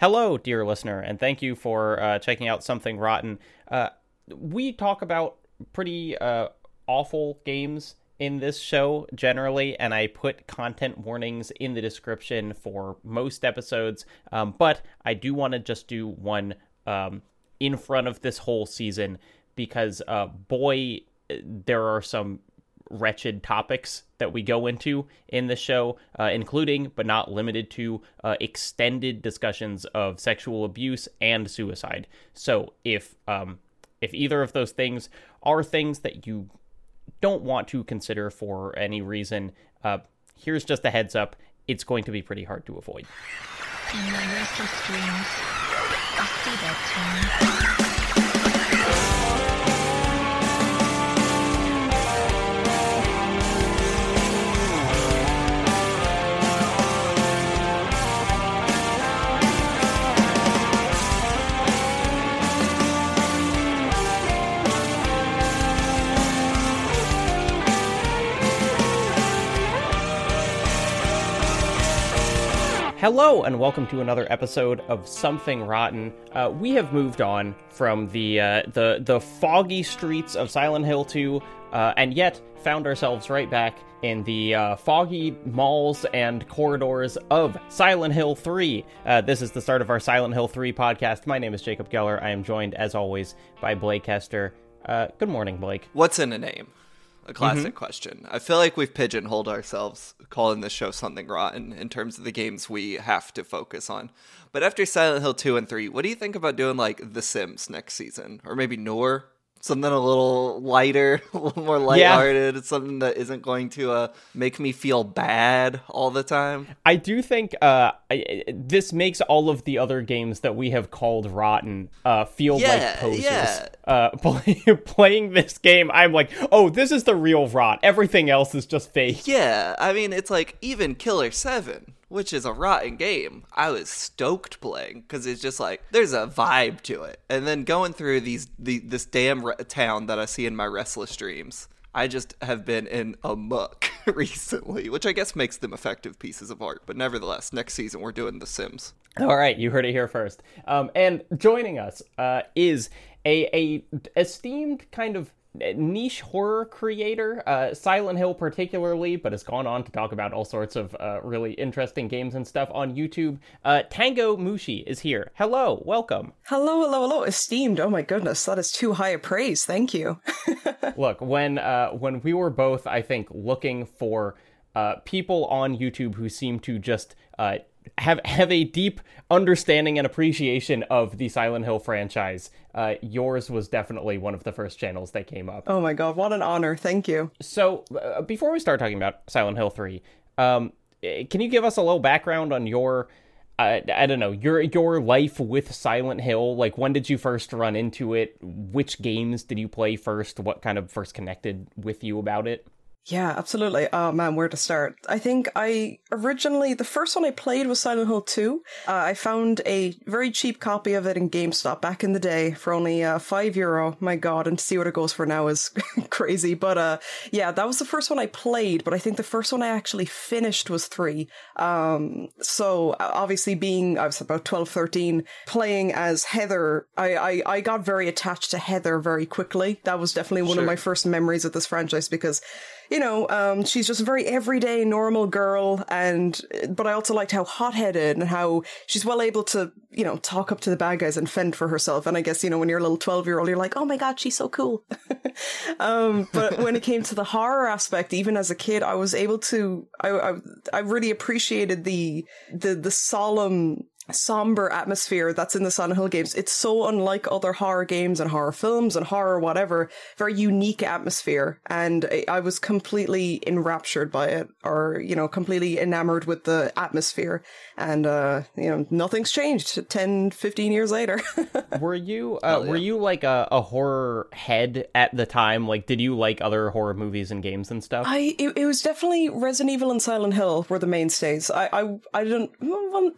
Hello, dear listener, and thank you for uh, checking out Something Rotten. Uh, we talk about pretty uh, awful games in this show generally, and I put content warnings in the description for most episodes. Um, but I do want to just do one um, in front of this whole season because, uh, boy, there are some wretched topics that we go into in the show, uh, including but not limited to uh, extended discussions of sexual abuse and suicide. So if um, if either of those things are things that you don't want to consider for any reason, uh, here's just a heads up: it's going to be pretty hard to avoid. Hello, and welcome to another episode of Something Rotten. Uh, we have moved on from the uh, the the foggy streets of Silent Hill 2, uh, and yet found ourselves right back in the uh, foggy malls and corridors of Silent Hill 3. Uh, this is the start of our Silent Hill 3 podcast. My name is Jacob Geller. I am joined, as always, by Blake Hester. Uh, good morning, Blake. What's in a name? A classic mm-hmm. question. I feel like we've pigeonholed ourselves calling this show something rotten in terms of the games we have to focus on. But after Silent Hill 2 and 3, what do you think about doing like The Sims next season? Or maybe Noor? Something a little lighter, a little more lighthearted. Yeah. Something that isn't going to uh, make me feel bad all the time. I do think uh, I, this makes all of the other games that we have called rotten uh, feel yeah, like posers. Yeah. Uh, play, playing this game, I'm like, oh, this is the real rot. Everything else is just fake. Yeah, I mean, it's like even Killer Seven which is a rotten game. I was stoked playing because it's just like there's a vibe to it. And then going through these the, this damn re- town that I see in my restless dreams, I just have been in a muck recently, which I guess makes them effective pieces of art. But nevertheless, next season we're doing The Sims. All right, you heard it here first. Um, and joining us uh, is a, a esteemed kind of niche horror creator, uh, Silent Hill particularly, but has gone on to talk about all sorts of uh, really interesting games and stuff on YouTube. Uh, TangoMushi is here. Hello, welcome. Hello, hello, hello. Esteemed. Oh my goodness, that is too high a praise. Thank you. Look, when uh, when we were both, I think, looking for uh, people on YouTube who seem to just uh, have have a deep understanding and appreciation of the Silent Hill franchise. Uh, yours was definitely one of the first channels that came up. Oh my god, what an honor! Thank you. So, uh, before we start talking about Silent Hill Three, um, eh, can you give us a little background on your? Uh, I don't know your your life with Silent Hill. Like, when did you first run into it? Which games did you play first? What kind of first connected with you about it? Yeah, absolutely. Oh man, where to start? I think I originally, the first one I played was Silent Hill 2. Uh, I found a very cheap copy of it in GameStop back in the day for only uh, 5 euro. My god, and to see what it goes for now is crazy. But uh, yeah, that was the first one I played, but I think the first one I actually finished was 3. Um, so obviously being, I was about 12, 13, playing as Heather, I, I, I got very attached to Heather very quickly. That was definitely one sure. of my first memories of this franchise because you know, um, she's just a very everyday, normal girl, and but I also liked how hot-headed and how she's well able to, you know, talk up to the bad guys and fend for herself. And I guess you know, when you're a little twelve-year-old, you're like, oh my god, she's so cool. um, but when it came to the horror aspect, even as a kid, I was able to, I, I, I really appreciated the the the solemn somber atmosphere that's in the Silent Hill games. It's so unlike other horror games and horror films and horror whatever. Very unique atmosphere, and I was completely enraptured by it, or you know, completely enamored with the atmosphere. And uh, you know, nothing's changed 10, 15 years later. were you uh, yeah. were you like a, a horror head at the time? Like, did you like other horror movies and games and stuff? I it, it was definitely Resident Evil and Silent Hill were the mainstays. I I I don't.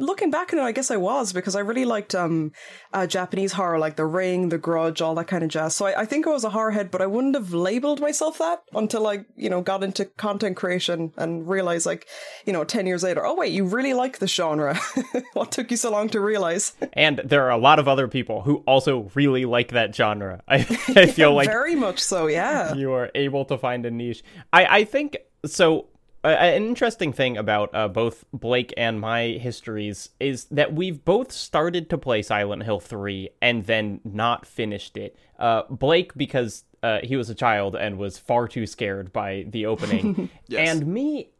Looking back on it, I guess guess I was because I really liked um uh, Japanese horror, like The Ring, The Grudge, all that kind of jazz. So I, I think I was a horror head, but I wouldn't have labeled myself that until I, you know, got into content creation and realized, like, you know, ten years later, oh wait, you really like the genre. what took you so long to realize? and there are a lot of other people who also really like that genre. I, I feel like very much so. Yeah, you are able to find a niche. I I think so uh, an interesting thing about uh, both Blake and my histories is that we've both started to play Silent Hill 3 and then not finished it. Uh, Blake, because uh, he was a child and was far too scared by the opening. yes. And me,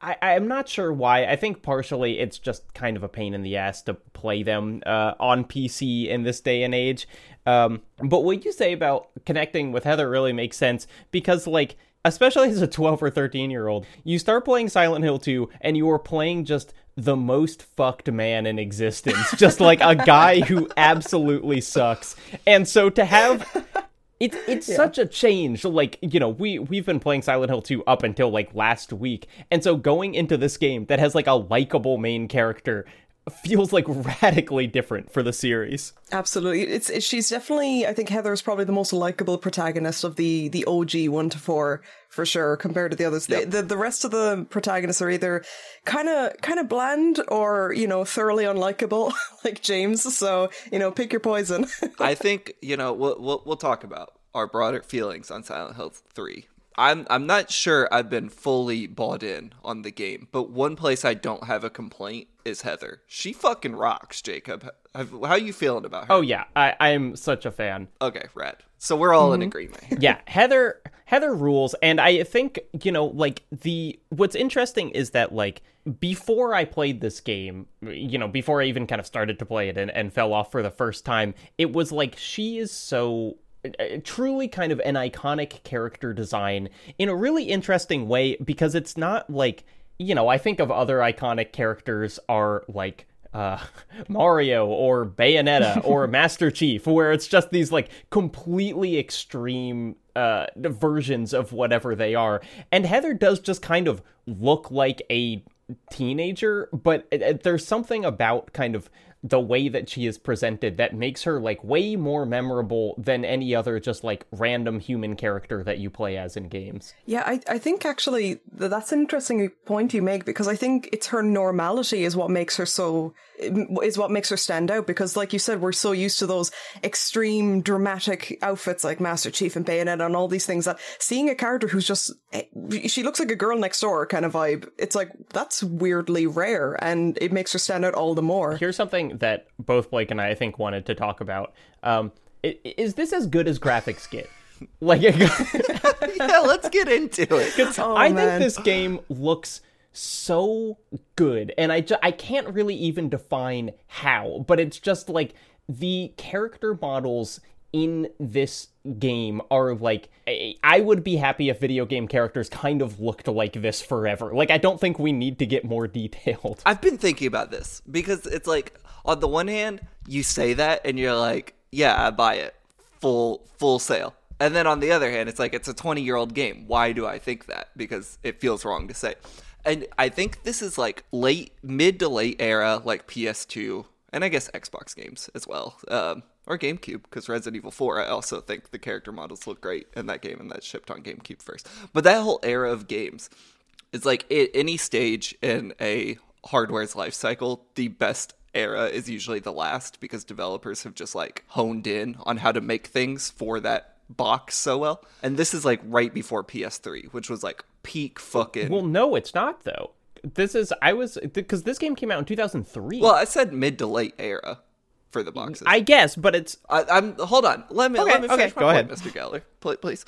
I, I'm not sure why. I think partially it's just kind of a pain in the ass to play them uh, on PC in this day and age. Um, but what you say about connecting with Heather really makes sense because, like, especially as a 12 or 13 year old, you start playing Silent Hill 2 and you are playing just the most fucked man in existence, just like a guy who absolutely sucks. And so to have it's it's yeah. such a change. Like, you know, we we've been playing Silent Hill 2 up until like last week. And so going into this game that has like a likable main character feels like radically different for the series. Absolutely, it's, it's she's definitely. I think Heather is probably the most likable protagonist of the the OG one to four for sure compared to the others. Yep. The, the, the rest of the protagonists are either kind of kind of bland or you know thoroughly unlikable, like James. So you know, pick your poison. I think you know we'll, we'll we'll talk about our broader feelings on Silent Hill three I'm I'm not sure I've been fully bought in on the game, but one place I don't have a complaint is Heather. She fucking rocks, Jacob. How you feeling about her? Oh yeah, I I'm such a fan. Okay, rad. So we're all mm-hmm. in agreement. Here. Yeah, Heather Heather rules, and I think you know like the what's interesting is that like before I played this game, you know, before I even kind of started to play it and, and fell off for the first time, it was like she is so truly kind of an iconic character design in a really interesting way because it's not like you know i think of other iconic characters are like uh, Mario or Bayonetta or Master Chief, where it's just these like completely extreme uh, versions of whatever they are. And Heather does just kind of look like a teenager, but it, it, there's something about kind of the way that she is presented that makes her like way more memorable than any other just like random human character that you play as in games. Yeah, I, I think actually that's an interesting point you make because I think it's her normality is what makes her so is what makes her stand out because like you said we're so used to those extreme dramatic outfits like Master Chief and Bayonetta and all these things that seeing a character who's just eh, she looks like a girl next door kind of vibe it's like that's weirdly rare and it makes her stand out all the more. Here's something that both Blake and I, I think, wanted to talk about. Um, is this as good as graphics get? Like, yeah, let's get into it. Oh, I man. think this game looks so good, and I ju- I can't really even define how, but it's just like the character models in this game are like I would be happy if video game characters kind of looked like this forever. Like I don't think we need to get more detailed. I've been thinking about this because it's like on the one hand, you say that and you're like, yeah, I buy it. Full full sale. And then on the other hand, it's like it's a 20 year old game. Why do I think that? Because it feels wrong to say. And I think this is like late, mid to late era, like PS2, and I guess Xbox games as well, um, or GameCube, because Resident Evil 4, I also think the character models look great in that game, and that shipped on GameCube first. But that whole era of games, it's like at any stage in a hardware's life cycle, the best era is usually the last because developers have just like honed in on how to make things for that box so well. And this is like right before PS3, which was like peak fucking. Well, no, it's not though. This is I was because this game came out in 2003. Well, I said mid to late era for the boxes. I guess, but it's. I, am hold on. Let me okay, let me finish okay, my go point, ahead. Mr. Geller, please.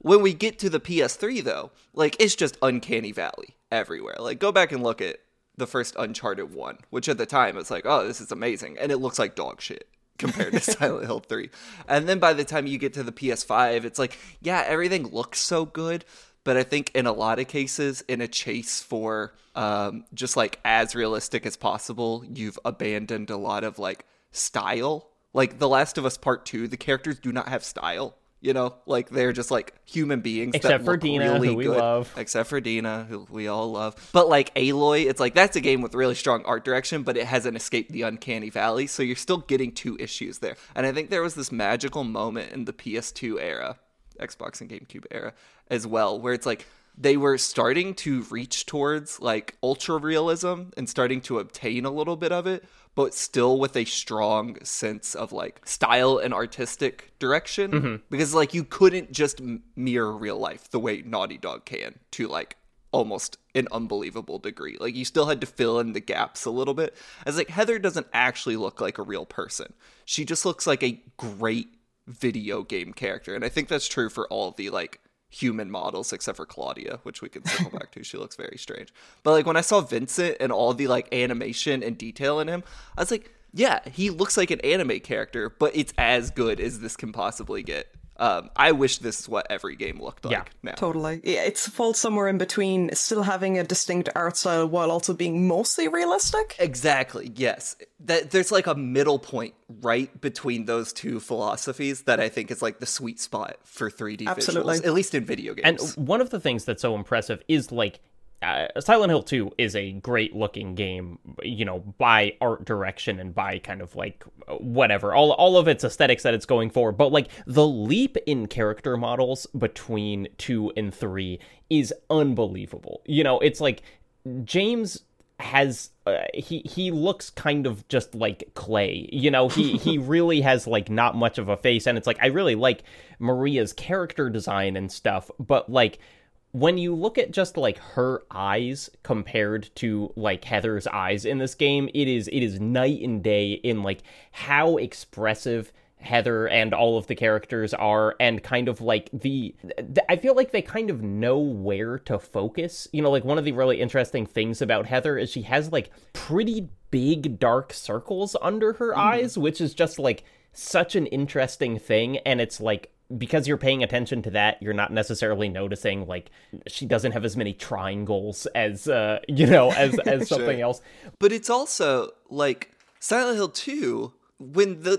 When we get to the PS3, though, like it's just uncanny valley everywhere. Like go back and look at the first Uncharted one, which at the time was like, oh, this is amazing, and it looks like dog shit compared to Silent Hill 3. And then by the time you get to the PS5, it's like, yeah, everything looks so good, but I think in a lot of cases, in a chase for um, just like as realistic as possible, you've abandoned a lot of like style. Like The Last of Us Part 2, the characters do not have style You know, like they're just like human beings. Except that for Dina, really who we good. love. Except for Dina, who we all love. But like Aloy, it's like that's a game with really strong art direction, but it hasn't escaped the uncanny valley. So you're still getting two issues there. And I think there was this magical moment in the PS2 era, Xbox and GameCube era as well, where it's like they were starting to reach towards like ultra realism and starting to obtain a little bit of it, but still with a strong sense of like style and artistic direction. Mm-hmm. Because like you couldn't just m- mirror real life the way Naughty Dog can to like almost an unbelievable degree. Like you still had to fill in the gaps a little bit. As like Heather doesn't actually look like a real person. She just looks like a great video game character. And I think that's true for all the like human models except for Claudia, which we can circle back to. She looks very strange. But like when I saw Vincent and all the like animation and detail in him, I was like, yeah, he looks like an anime character, but it's as good as this can possibly get. Um, I wish this is what every game looked like Yeah, now. Totally. Yeah, it's falls somewhere in between still having a distinct art style while also being mostly realistic. Exactly. Yes. That there's like a middle point right between those two philosophies that I think is like the sweet spot for 3D Absolutely. visuals, at least in video games. And one of the things that's so impressive is like uh, Silent Hill 2 is a great looking game, you know, by art direction and by kind of like whatever, all, all of its aesthetics that it's going for. But like the leap in character models between 2 and 3 is unbelievable. You know, it's like James has uh, he he looks kind of just like clay you know he he really has like not much of a face and it's like i really like maria's character design and stuff but like when you look at just like her eyes compared to like heather's eyes in this game it is it is night and day in like how expressive Heather and all of the characters are, and kind of like the. th- I feel like they kind of know where to focus. You know, like one of the really interesting things about Heather is she has like pretty big dark circles under her mm. eyes, which is just like such an interesting thing. And it's like because you're paying attention to that, you're not necessarily noticing like she doesn't have as many triangles as uh you know as as something else. But it's also like Silent Hill 2 when the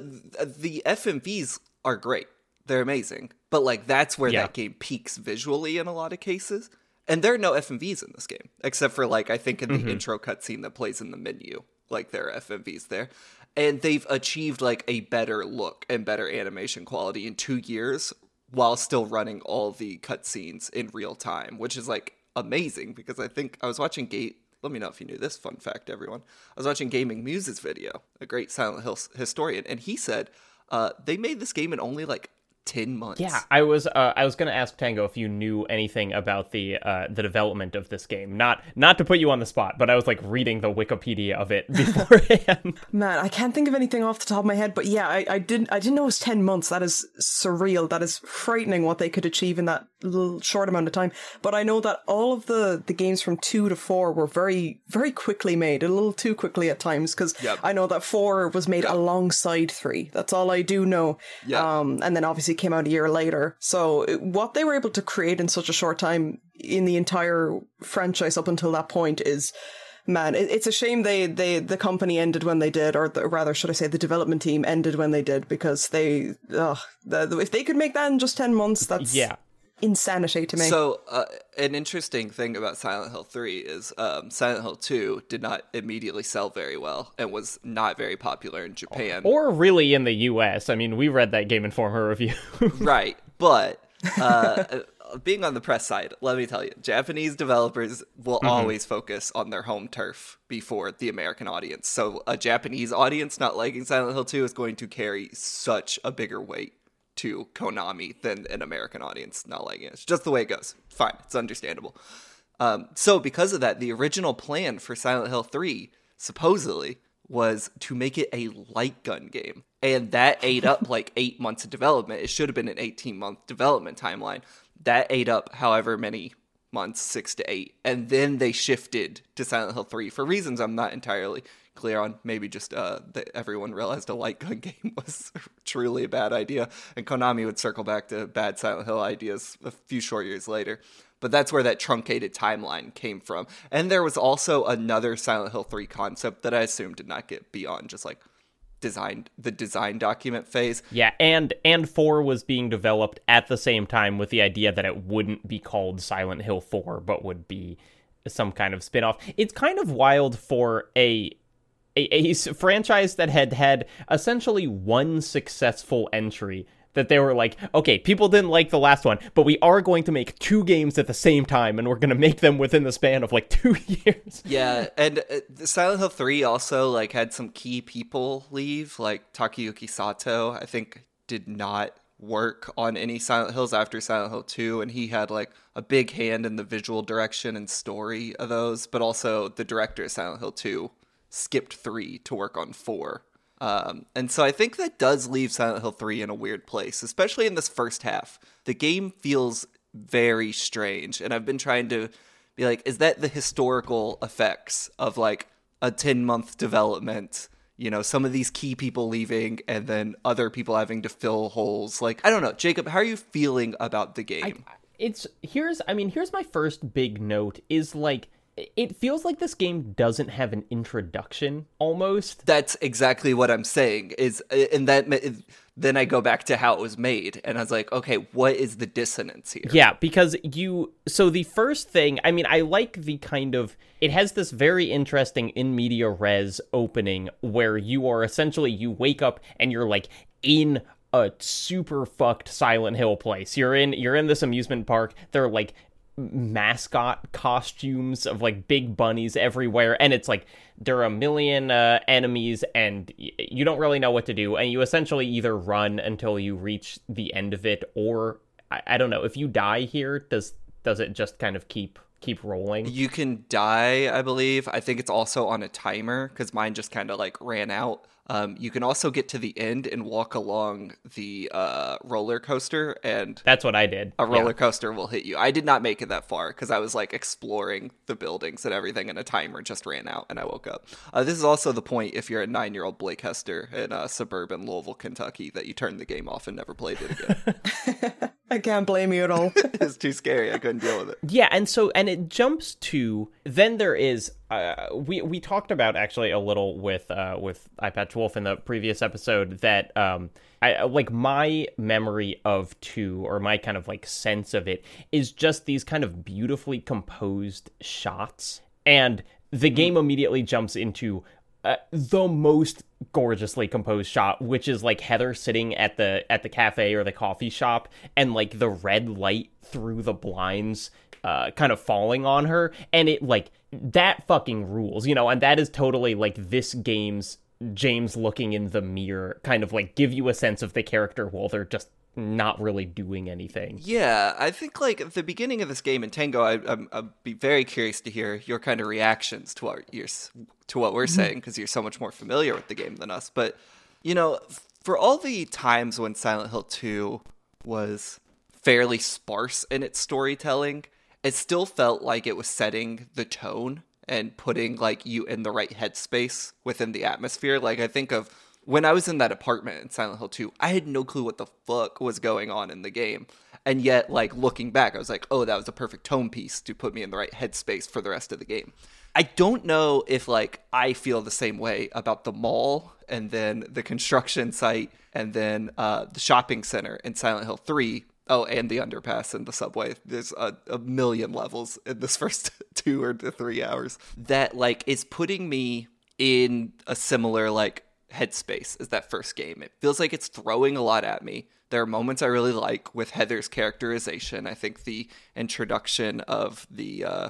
the FMVs are great. They're amazing. But like that's where Yeah. that game peaks visually in a lot of cases. And there are no FMVs in this game except for like I think in the Mm-hmm. intro cutscene that plays in the menu. Like there are FMVs there. And they've achieved like a better look and better animation quality in 2 years while still running all the cutscenes in real time, which is like amazing because I think I was watching Gate let me know if you knew this fun fact, everyone. I was watching Gaming Muse's video, a great Silent Hill historian, and he said uh, they made this game in only like ten months. Yeah, I was uh, I was gonna ask Tango if you knew anything about the uh, the development of this game. Not not to put you on the spot, but I was like reading the Wikipedia of it beforehand. Man, I can't think of anything off the top of my head, but yeah, I, I didn't I didn't know it was ten months. That is surreal. That is frightening what they could achieve in that little short amount of time. But I know that all of the the games from two to four were very very quickly made, a little too quickly at times. Because Yep. I know that four was made alongside three. That's all I do know. Yeah. Um, and then obviously came out a year later. So what they were able to create in such a short time in the entire franchise up until that point is man it, it's a shame they they the company ended when they did or the, rather should i say the development team ended when they did because they ugh, the, if they could make that in just 10 months that's yeah, insanity to me So, uh, an interesting thing about Silent Hill 3 is um, Silent Hill 2 did not immediately sell very well and was not very popular in Japan. or really in the U.S. I mean, we read that Game Informer review. right. But uh, uh, being on the press side, let me tell you, Japanese developers will always focus on their home turf before the American audience. So a Japanese audience not liking Silent Hill 2 is going to carry such a bigger weight to Konami than an American audience not liking it. It's just the way it goes. Fine, it's understandable. Um, so because of that, the original plan for Silent Hill 3 supposedly was to make it a light gun game. And that ate up like eight months of development. It should have been an 18 month development timeline. That ate up however many months, six to eight. And then they shifted to Silent Hill 3 for reasons I'm not entirely clear on. Maybe just uh, that everyone realized a light gun game was truly a bad idea. And Konami would circle back to bad Silent Hill ideas a few short years later. But that's where that truncated timeline came from. And there was also another Silent Hill 3 concept that I assume did not get beyond just like design the design document phase. Yeah, and and 4 was being developed at the same time with the idea that it wouldn't be called Silent Hill 4 but would be some kind of spin-off. It's kind of wild for a a, a franchise that had had essentially one successful entry that they were like, okay, people didn't like the last one, but we are going to make two games at the same time, and we're going to make them within the span of like two years. Yeah, and uh, Silent Hill Three also like had some key people leave, like Takayuki Sato. I think did not work on any Silent Hills after Silent Hill 2 and he had like a big hand in the visual direction and story of those but also the director of Silent Hill 2 skipped 3 to work on 4 um, and so I think that does leave Silent Hill 3 in a weird place, especially in this first half. The game feels very strange, and I've been trying to be like, is that the historical effects of like a 10 month development? You know, some of these key people leaving and then other people having to fill holes. Like, I don't know. Jacob, how are you feeling about the game? I, it's here's, I mean, here's my first big note is like, it feels like this game doesn't have an introduction almost that's exactly what i'm saying is uh, and that then i go back to how it was made and i was like okay what is the dissonance here yeah because you so the first thing i mean i like the kind of it has this very interesting in media res opening where you are essentially you wake up and you're like in a super fucked Silent Hill place. You're in you're in this amusement park. They're like mascot costumes of like big bunnies everywhere and it's like there are a million uh, enemies and y- you don't really know what to do and you essentially either run until you reach the end of it or I, I don't know if you die here does does it just kind of keep keep rolling? You can die i believe. I think it's also on a timer because mine just kind of like ran out um, you can also get to the end and walk along the uh, roller coaster, and that's what I did. A roller yeah. coaster will hit you. I did not make it that far because I was like exploring the buildings and everything, and a timer just ran out, and I woke up. Uh, this is also the point if you're a nine-year-old Blake Hester in uh, suburban Louisville, Kentucky, that you turn the game off and never played it again. I can't blame you at all. it's too scary. I couldn't deal with it. Yeah, and so and it jumps to then there is uh, we we talked about actually a little with uh, with Eyepatch Wolf in the previous episode that um I like my memory of two or my kind of like sense of it is just these kind of beautifully composed shots. And the game immediately jumps into uh, the most gorgeously composed shot which is like heather sitting at the at the cafe or the coffee shop and like the red light through the blinds uh, kind of falling on her, and it like that fucking rules, you know, and that is totally like this game's James looking in the mirror, kind of like give you a sense of the character while they're just not really doing anything. Yeah, I think like the beginning of this game in Tango, I, I'm, I'd be very curious to hear your kind of reactions to what you're to what we're mm-hmm. saying because you're so much more familiar with the game than us. But you know, for all the times when Silent Hill Two was fairly sparse in its storytelling, it still felt like it was setting the tone and putting like you in the right headspace within the atmosphere. Like I think of when I was in that apartment in Silent Hill 2, I had no clue what the fuck was going on in the game. And yet, like looking back, I was like, oh, that was a perfect tone piece to put me in the right headspace for the rest of the game. I don't know if like I feel the same way about the mall and then the construction site and then uh, the shopping center in Silent Hill 3 Oh, and the underpass and the subway. There's a, a million levels in this first two or three hours that like is putting me in a similar like headspace as that first game. It feels like it's throwing a lot at me. There are moments I really like with Heather's characterization. I think the introduction of the uh,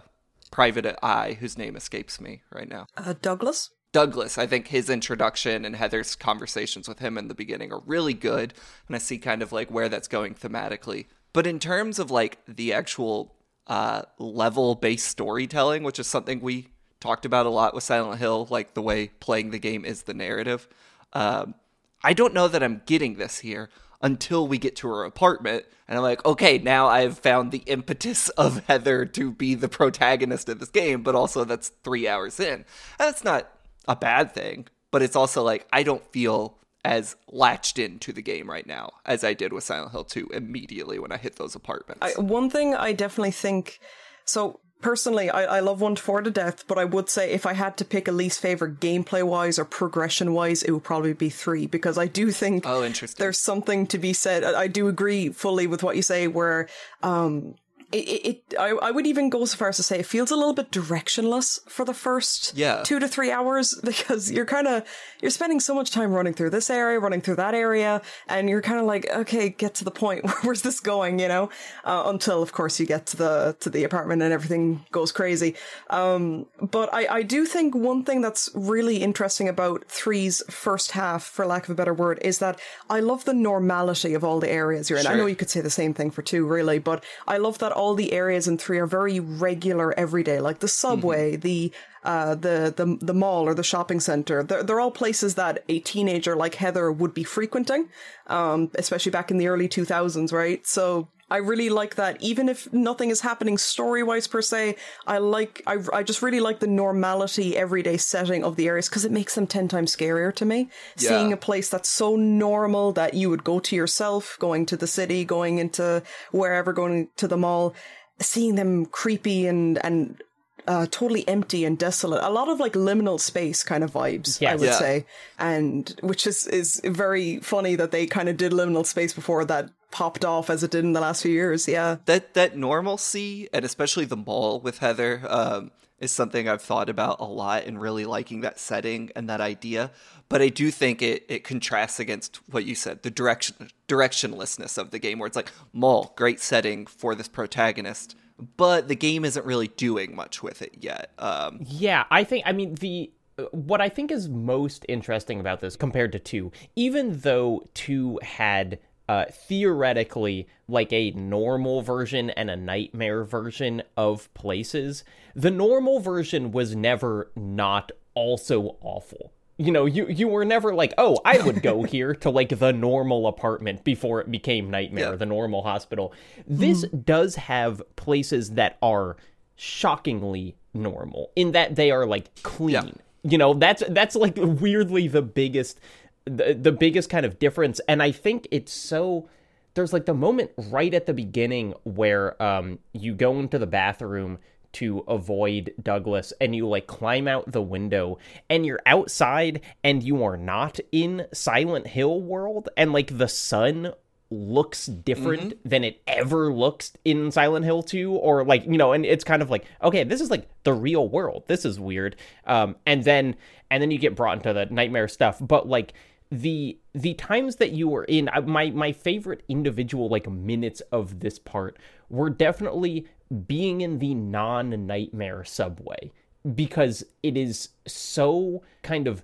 private eye, whose name escapes me right now. Uh, Douglas? Douglas, I think his introduction and Heather's conversations with him in the beginning are really good, and I see kind of like where that's going thematically. But in terms of like the actual uh, level based storytelling, which is something we talked about a lot with Silent Hill, like the way playing the game is the narrative, um, I don't know that I'm getting this here until we get to her apartment. And I'm like, okay, now I've found the impetus of Heather to be the protagonist of this game, but also that's three hours in. And that's not a bad thing, but it's also like I don't feel as latched into the game right now as I did with Silent Hill 2 immediately when I hit those apartments. I, one thing I definitely think so personally, I, I love 1 to 4 to death, but I would say if I had to pick a least favorite gameplay wise or progression wise, it would probably be 3 because I do think oh, interesting. there's something to be said. I, I do agree fully with what you say, where um, it, it, I, I would even go so far as to say it feels a little bit directionless for the first yeah. two to three hours because you're kind of you're spending so much time running through this area, running through that area, and you're kind of like, okay, get to the point. Where's this going? You know, uh, until of course you get to the to the apartment and everything goes crazy. Um, but I I do think one thing that's really interesting about three's first half, for lack of a better word, is that I love the normality of all the areas you're in. Sure. I know you could say the same thing for two, really, but I love that all the areas in three are very regular every day, like the subway, mm-hmm. the uh, the the the mall or the shopping center. They're they're all places that a teenager like Heather would be frequenting, um, especially back in the early two thousands, right? So I really like that. Even if nothing is happening story wise per se, I like, I, I just really like the normality, everyday setting of the areas because it makes them 10 times scarier to me. Yeah. Seeing a place that's so normal that you would go to yourself, going to the city, going into wherever, going to the mall, seeing them creepy and and uh, totally empty and desolate. A lot of like liminal space kind of vibes, yes. I would yeah. say, and which is is very funny that they kind of did liminal space before that popped off as it did in the last few years. Yeah, that that normalcy and especially the mall with Heather um, is something I've thought about a lot and really liking that setting and that idea. But I do think it it contrasts against what you said, the direction directionlessness of the game, where it's like mall, great setting for this protagonist, but the game isn't really doing much with it yet. Um, yeah, I think. I mean the what I think is most interesting about this compared to two, even though two had uh, theoretically like a normal version and a nightmare version of places, the normal version was never not also awful you know, you you were never like, oh, I would go here to like the normal apartment before it became nightmare, yeah. the normal hospital. This mm-hmm. does have places that are shockingly normal in that they are like clean. Yeah. You know, that's that's like weirdly the biggest the, the biggest kind of difference and I think it's so there's like the moment right at the beginning where um you go into the bathroom to avoid Douglas and you like climb out the window and you're outside and you are not in Silent Hill world and like the sun looks different mm-hmm. than it ever looks in Silent Hill 2 or like you know and it's kind of like okay this is like the real world this is weird um and then and then you get brought into the nightmare stuff but like the the times that you were in my my favorite individual like minutes of this part were definitely being in the non nightmare subway because it is so kind of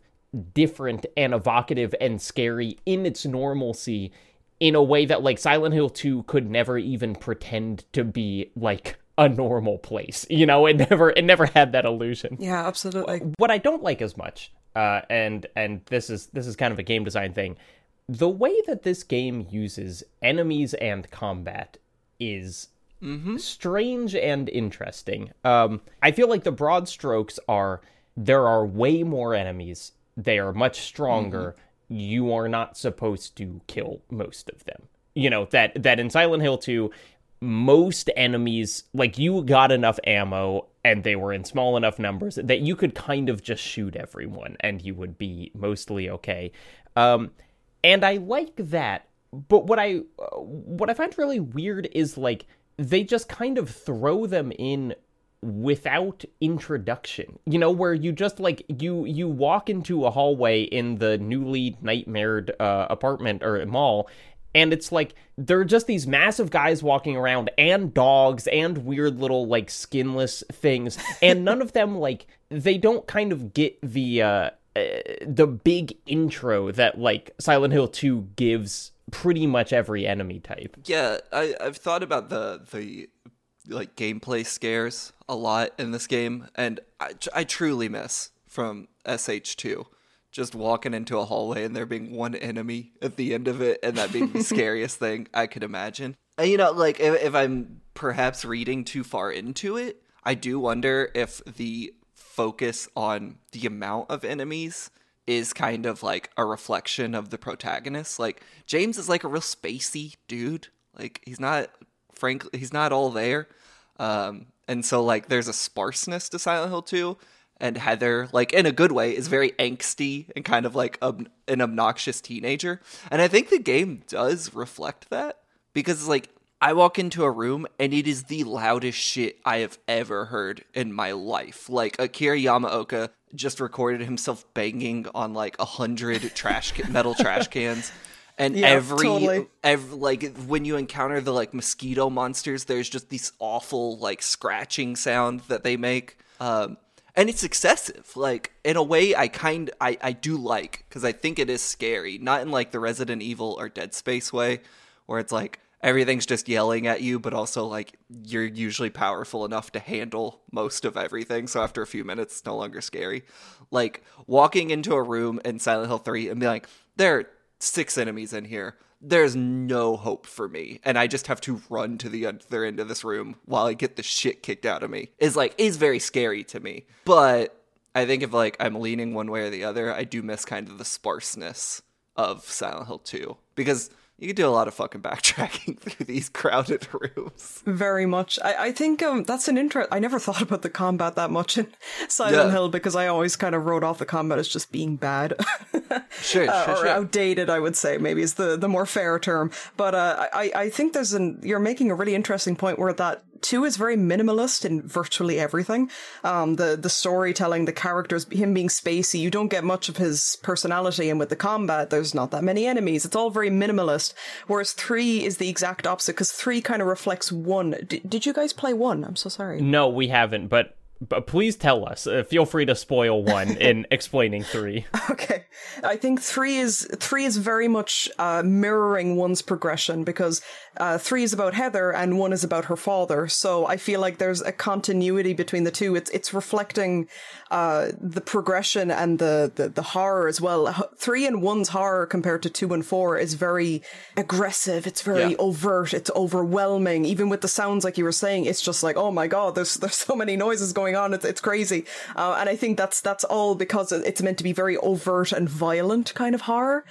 different and evocative and scary in its normalcy in a way that like Silent Hill 2 could never even pretend to be like a normal place. You know, it never it never had that illusion. Yeah, absolutely. What I don't like as much, uh, and and this is this is kind of a game design thing, the way that this game uses enemies and combat is mm-hmm. strange and interesting. Um, I feel like the broad strokes are there are way more enemies. They are much stronger. Mm-hmm. You are not supposed to kill most of them. You know that that in Silent Hill 2, most enemies like you got enough ammo and they were in small enough numbers that you could kind of just shoot everyone and you would be mostly okay. Um, and I like that. But what I uh, what I find really weird is like they just kind of throw them in without introduction. You know where you just like you you walk into a hallway in the newly nightmared uh, apartment or mall and it's like there are just these massive guys walking around and dogs and weird little like skinless things and none of them like they don't kind of get the uh, Uh, the big intro that like Silent Hill 2 gives pretty much every enemy type. Yeah, I, I've thought about the the like gameplay scares a lot in this game, and I, I truly miss from SH2 just walking into a hallway and there being one enemy at the end of it, and that being the scariest thing I could imagine. And you know, like if, if I'm perhaps reading too far into it, I do wonder if the focus on the amount of enemies is kind of like a reflection of the protagonist. Like James is like a real spacey dude. Like he's not frankly he's not all there. Um, and so like there's a sparseness to Silent Hill 2 and Heather, like in a good way, is very angsty and kind of like ob- an obnoxious teenager. And I think the game does reflect that because, it's like, I walk into a room and it is the loudest shit I have ever heard in my life. Like, Akira Yamaoka just recorded himself banging on like a hundred trash metal trash cans. And Yeah, every, totally. every like when you encounter the like mosquito monsters, there's just these awful like scratching sound that they make. Um, and it's excessive like in a way i kind i, I do like because i think it is scary not in like the resident evil or dead space way where it's like everything's just yelling at you but also like you're usually powerful enough to handle most of everything so after a few minutes it's no longer scary. Like walking into a room in silent hill 3 and be like there are six enemies in here. There's no hope for me and i just have to run to the other end of this room while i get the shit kicked out of me is like is very scary to me. But i think if like i'm leaning one way or the other i do miss kind of the sparseness of silent hill 2 because you could do a lot of fucking backtracking through these crowded rooms Very much. I, I think um, that's an interest. I never thought about the combat that much in Silent Yeah. Hill because I always kind of wrote off the combat as just being bad. sure uh, sure or sure outdated, I would say, maybe is the, the more fair term. But uh, I, I think there's an, you're making a really interesting point where that two is very minimalist in virtually everything. Um, the, the storytelling, the characters, him being spacey, you don't get much of his personality. And with the combat, there's not that many enemies. It's all very minimalist. Whereas three is the exact opposite because three kind of reflects one. D- did you guys play one? I'm so sorry. No, we haven't, but but please tell us. Uh, feel free to spoil one in explaining three. Okay, I think three is three is very much uh, mirroring one's progression because uh, three is about Heather and one is about her father. So I feel like there's a continuity between the two. It's it's reflecting uh, the progression and the, the the horror as well. Three and one's horror compared to two and four is very aggressive. It's very Yeah. overt. It's overwhelming. Even with the sounds, like you were saying, it's just like, oh my god, there's there's so many noises going on. It's it's crazy. Uh, and I think that's that's all because it's meant to be very overt and violent kind of horror.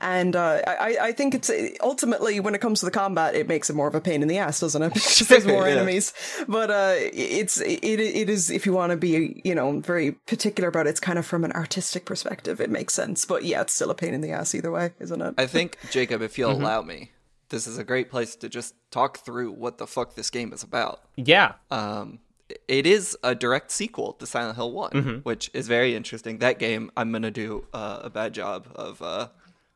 And uh, I I think it's ultimately when it comes to the combat, it makes it more of a pain in the ass, doesn't it? Because there's more Yeah. enemies. But uh, it's it it is if you want to be you know very particular about it, it's kind of from an artistic perspective, it makes sense. But yeah, it's still a pain in the ass either way, isn't it? i think jacob if you'll allow me this is a great place to just talk through what the fuck this game is about Yeah, um, it is a direct sequel to Silent Hill one which is very interesting. That game, I'm gonna do uh, a bad job of uh,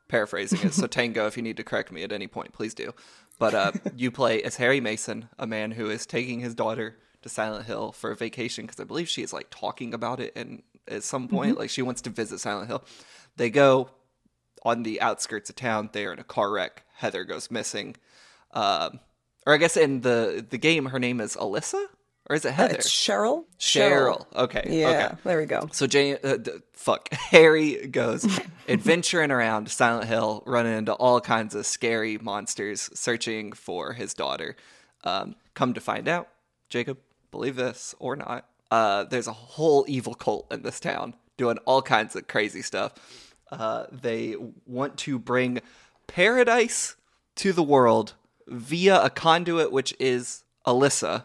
paraphrasing it. So Tango, if you need to correct me at any point, please do. But uh, you play as Harry Mason, a man who is taking his daughter to Silent Hill for a vacation because I believe she is like talking about it, and at some point, like she wants to visit Silent Hill. They go on the outskirts of town. They are in a car wreck. Heather goes missing. Um, or I guess in the the game, her name is Alessa, or is it Heather? It's Cheryl. Cheryl. Okay. Yeah, Okay. there we go. So Jane, uh, d- fuck, Harry goes adventuring around Silent Hill, running into all kinds of scary monsters, searching for his daughter. Um, come to find out, Jacob, believe this or not, uh, there's a whole evil cult in this town doing all kinds of crazy stuff. Uh, they want to bring paradise to the world via a conduit, which is Alessa,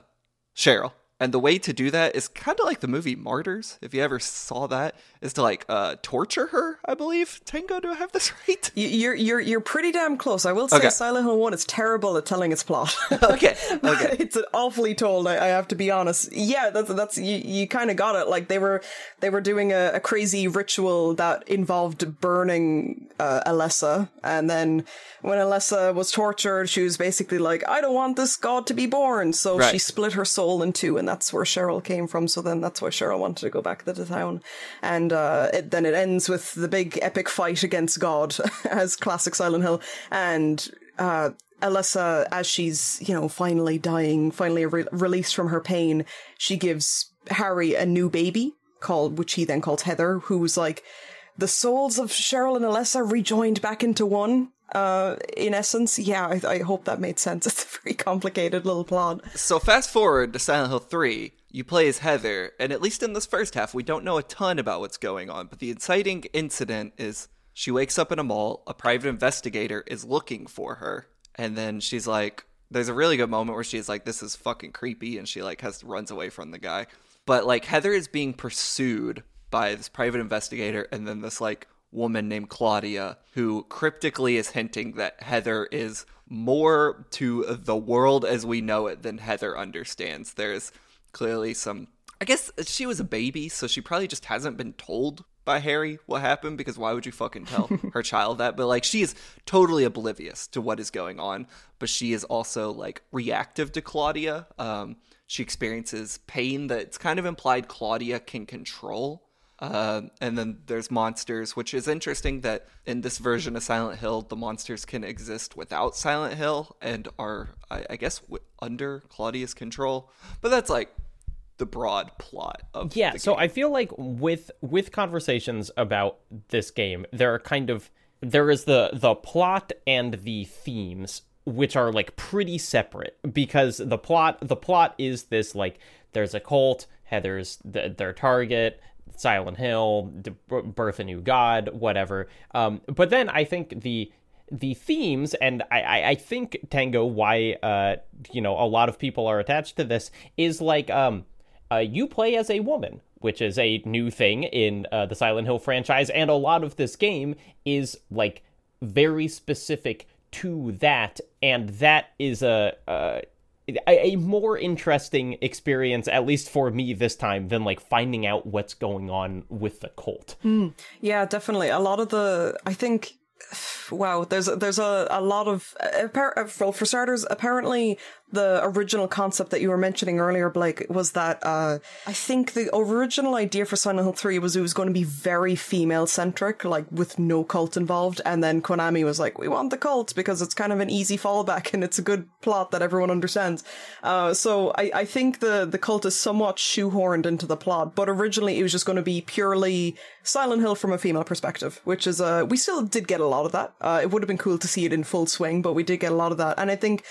Cheryl. And the way to do that is kind of like the movie Martyrs, if you ever saw that, is to like uh, torture her, I believe. Tango, do I have this right? You're you're you're pretty damn close. I will say Okay. Silent Hill One is terrible at telling its plot. okay, okay. it's awfully told. I, I have to be honest. Yeah, that's that's you. You kind of got it. Like they were they were doing a, a crazy ritual that involved burning uh, Alessa, and then when Alessa was tortured, she was basically like, "I don't want this god to be born," so Right. she split her soul in two, and that's where Cheryl came from. So then that's why Cheryl wanted to go back to the town, and uh, it, then it ends with the big epic fight against God, as classic Silent Hill, and uh, Alessa, as she's you know finally dying, finally re- released from her pain, she gives Harry a new baby called, which he then calls Heather, who's like the souls of Cheryl and Alessa rejoined back into one. Uh, in essence, yeah, I, I hope that made sense. It's a very complicated little plot. So fast forward to Silent Hill 3, you play as Heather, and at least in this first half, we don't know a ton about what's going on, but the inciting incident is she wakes up in a mall, a private investigator is looking for her, and then she's like, there's a really good moment where she's like, "This is fucking creepy," and she like has runs away from the guy. But like Heather is being pursued by this private investigator, and then this like woman named Claudia who cryptically is hinting that Heather is more to the world as we know it than Heather understands. There's clearly some. I guess she was a baby, so she probably just hasn't been told by Harry what happened because why would you fucking tell her child that? But like she is totally oblivious to what is going on, but she is also like reactive to Claudia. Um, she experiences pain that's kind of implied Claudia can control. Uh, and then there's monsters, which is interesting that in this version of Silent Hill, the monsters can exist without Silent Hill and are, I, I guess, w- under Claudia's control. But that's like the broad plot of yeah so i feel like with with conversations about this game there are kind of there is the the plot and the themes which are like pretty separate because the plot the plot is this like there's a cult heather's the, their target silent hill birth a new god whatever um but then i think the the themes and I, I, I think tango why uh you know a lot of people are attached to this is like um uh, you play as a woman, which is a new thing in uh, the Silent Hill franchise, and a lot of this game is like very specific to that, and that is a. Uh, a, more interesting experience, at least for me this time, than like finding out what's going on with the cult. Mm. Yeah, definitely. A lot of the, I think, wow, there's there's a, a lot of uh, uh, well, for starters, apparently the original concept that you were mentioning earlier, Blake, was that uh, I think the original idea for Silent Hill 3 was it was going to be very female centric, like with no cult involved. And then Konami was like, we want the cult because it's kind of an easy fallback and it's a good plot that everyone understands. Uh, so I, I think the, the cult is somewhat shoehorned into the plot, but originally it was just going to be purely Silent Hill from a female perspective, which is, uh, we still did get a lot of that. Uh, it would have been cool to see it in full swing, but we did get a lot of that. And I think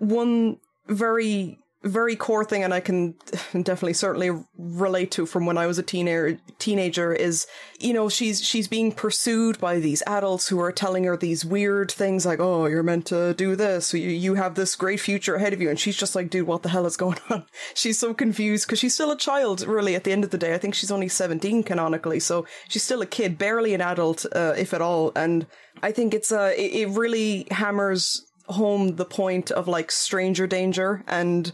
one very very core thing and I can definitely certainly relate to from when I was a teenager teenager is you know she's she's being pursued by these adults who are telling her these weird things like oh you're meant to do this. You you have this great future ahead of you. And she's just like dude what the hell is going on? She's so confused because she's still a child really at the end of the day. I think she's only 17 canonically so she's still a kid barely an adult uh, if at all. And I think it's uh it, it really hammers home the point of like stranger danger and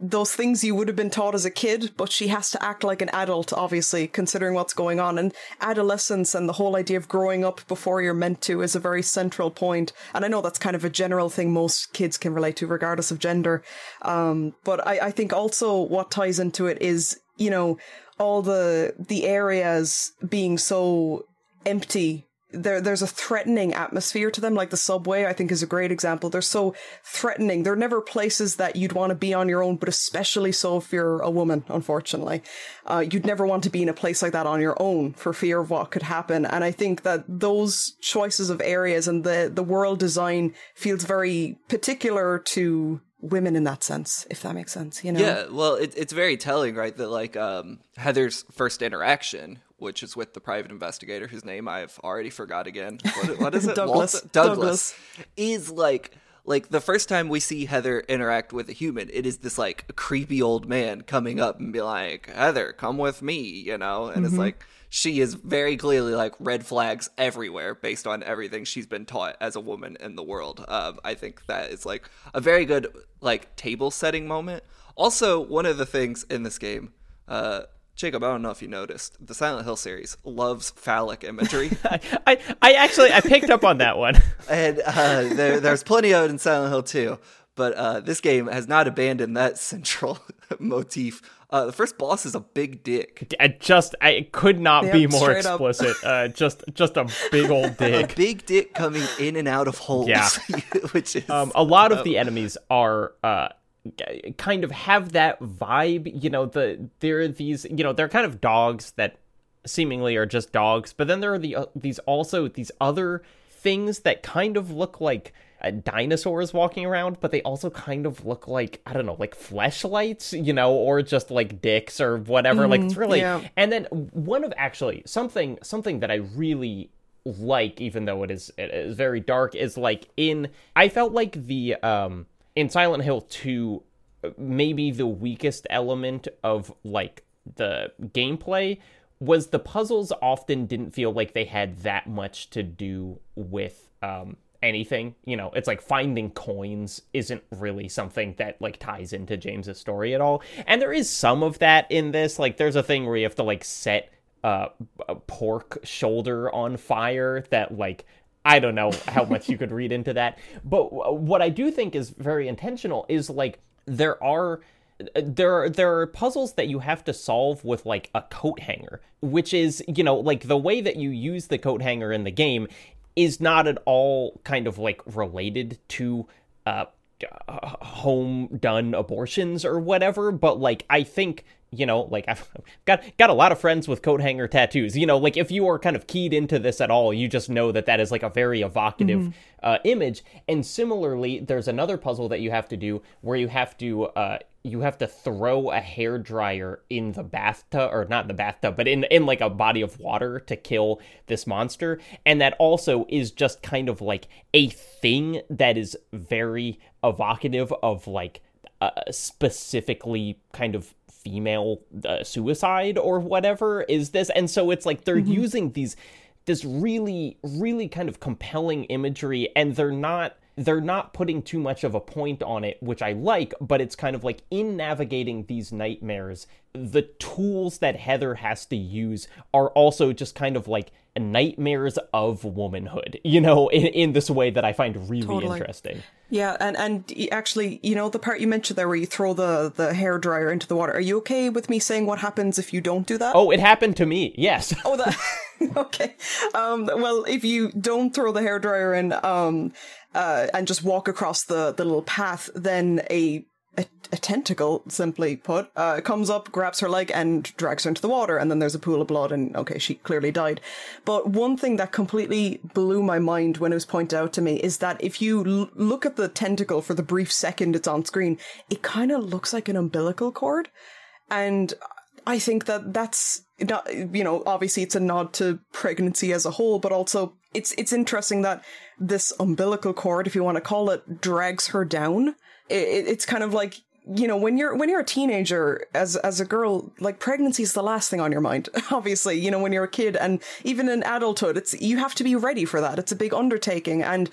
those things you would have been taught as a kid, but she has to act like an adult, obviously, considering what's going on. And adolescence and the whole idea of growing up before you're meant to is a very central point. And I know that's kind of a general thing most kids can relate to, regardless of gender. Um, but I, I think also what ties into it is, you know, all the the areas being so empty there there's a threatening atmosphere to them like the subway i think is a great example. They're so threatening. They're never places that you'd want to be on your own but especially so if you're a woman unfortunately. Uh, you'd never want to be in a place like that on your own for fear of what could happen. And i think that those choices of areas and the the world design feels very particular to women in that sense, if that makes sense. You know? Yeah, well, it, it's very telling, right? That like um, Heather's first interaction, which is with the private investigator, whose name I've already forgot again. What, what is it? Douglas. Walter? Douglas. is like like the first time we see Heather interact with a human, it is this like creepy old man coming up and be like, Heather, come with me, you know, and it's like she is very clearly like red flags everywhere based on everything she's been taught as a woman in the world. Um, I think that is like a very good like table setting moment. Also, one of the things in this game, uh, Jacob, I don't know if you noticed, the Silent Hill series loves phallic imagery, I, I actually I picked up on that one. and uh, there, there's plenty of it in Silent Hill too. But uh, this game has not abandoned that central motif. Uh, the first boss is a big dick. I just I could not be more explicit. Uh, just just a big old dick. A big dick coming in and out of holes. Yeah. which is Um, a lot of the enemies are uh g- kind of have that vibe. You know, the there are these. You know, they're kind of dogs that seemingly are just dogs, but then there are the uh, these also these other things that kind of look like uh, dinosaurs walking around, but they also kind of look like I don't know, like fleshlights, you know, or just like dicks or whatever. like it's really. yeah. And then one of actually something something that I really like, even though it is it is very dark, is like in I felt like the um in Silent Hill 2, maybe the weakest element of like the gameplay was the puzzles often didn't feel like they had that much to do with um, anything. You know, it's like finding coins isn't really something that like ties into James's story at all. And there is some of that in this. Like, there's a thing where you have to like set uh, a pork shoulder on fire that like I don't know how much you could read into that. But what I do think is very intentional is like there are there are, there are puzzles that you have to solve with like a coat hanger, which is, you know, like the way that you use the coat hanger in the game is not at all kind of like related to uh home done abortions or whatever, but like I think you know, like I've got got a lot of friends with coat hanger tattoos. You know, like if you are kind of keyed into this at all, you just know that that is like a very evocative mm-hmm. uh, image. And similarly, there's another puzzle that you have to do where you have to uh, you have to throw a hair dryer in the bathtub or not in the bathtub but in in like a body of water to kill this monster and that also is just kind of like a thing that is very evocative of like uh, specifically kind of female uh, suicide or whatever is this and so it's like they're mm-hmm. using these this really really kind of compelling imagery and they're not they're not putting too much of a point on it, which I like, but it's kind of like in navigating these nightmares, the tools that Heather has to use are also just kind of like nightmares of womanhood, you know, in, in this way that I find really totally. interesting. Yeah, and and actually, you know, the part you mentioned there where you throw the the hair dryer into the water. Are you okay with me saying what happens if you don't do that? Oh, it happened to me. Yes. oh, that. okay. Um. Well, if you don't throw the hair dryer in, um, uh, and just walk across the the little path, then a a, a, tentacle, simply put, uh, comes up, grabs her leg, and drags her into the water. And then there's a pool of blood, and okay, she clearly died. But one thing that completely blew my mind when it was pointed out to me is that if you l- look at the tentacle for the brief second it's on screen, it kind of looks like an umbilical cord. And I think that that's not, you know, obviously it's a nod to pregnancy as a whole, but also it's it's interesting that this umbilical cord, if you want to call it, drags her down. It, it's kind of like you know when you're when you're a teenager as as a girl like pregnancy is the last thing on your mind obviously you know when you're a kid and even in adulthood it's you have to be ready for that. It's a big undertaking and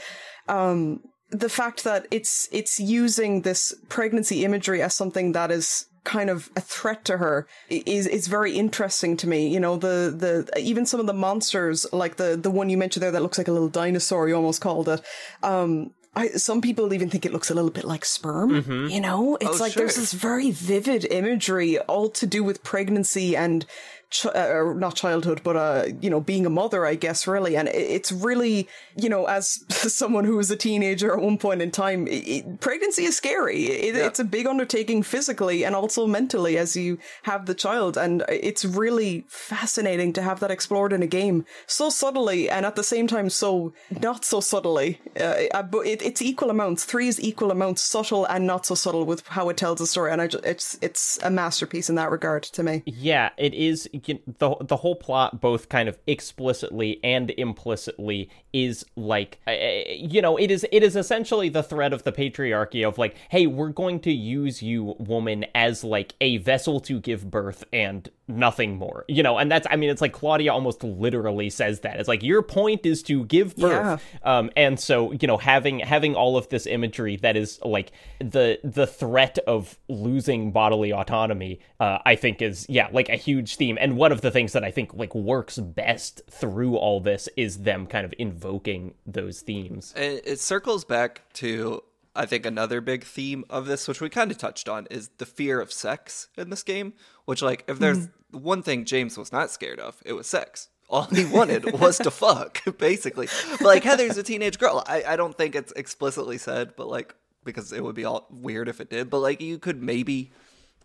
um the fact that it's it's using this pregnancy imagery as something that is kind of a threat to her is is very interesting to me. You know, the the even some of the monsters, like the the one you mentioned there that looks like a little dinosaur, you almost called it. Um, I, some people even think it looks a little bit like sperm. Mm-hmm. You know, it's oh, like sure. there's this very vivid imagery, all to do with pregnancy and ch- uh, not childhood, but uh, you know, being a mother, I guess, really. And it's really, you know, as someone who was a teenager at one point in time, it, pregnancy is scary. It, yeah. It's a big undertaking physically and also mentally as you have the child, and it's really fascinating to have that explored in a game so subtly and at the same time so not so subtly. Uh, uh but it, it's equal amounts. Three is equal amounts subtle and not so subtle with how it tells the story, and I just, it's it's a masterpiece in that regard to me. Yeah, it is you know, the the whole plot, both kind of explicitly and implicitly, is like uh, you know it is it is essentially the threat of the patriarchy of like, hey, we're going to use you, woman, as like a vessel to give birth and nothing more, you know, and that's I mean it's like Claudia almost literally says that it's like your point is to give birth, yeah. um, and so you know having having all of this imagery that is like the the threat of losing bodily autonomy, uh, I think is yeah like a huge theme and one of the things that I think like works best through all this is them kind of invoking those themes. It, it circles back to I think another big theme of this, which we kind of touched on, is the fear of sex in this game. Which, like, if there's mm-hmm. one thing James was not scared of, it was sex. All he wanted was to fuck, basically. But, like, Heather's a teenage girl. I, I don't think it's explicitly said, but like, because it would be all weird if it did. But like, you could maybe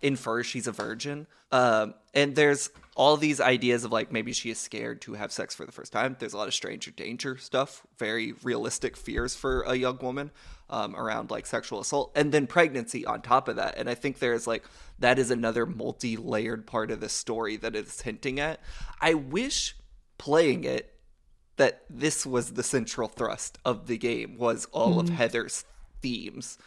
infer she's a virgin. Um, and there's all these ideas of like maybe she is scared to have sex for the first time. There's a lot of stranger danger stuff, very realistic fears for a young woman um, around like sexual assault, and then pregnancy on top of that. And I think there's like that is another multi layered part of the story that it's hinting at. I wish playing it that this was the central thrust of the game was all mm. of Heather's themes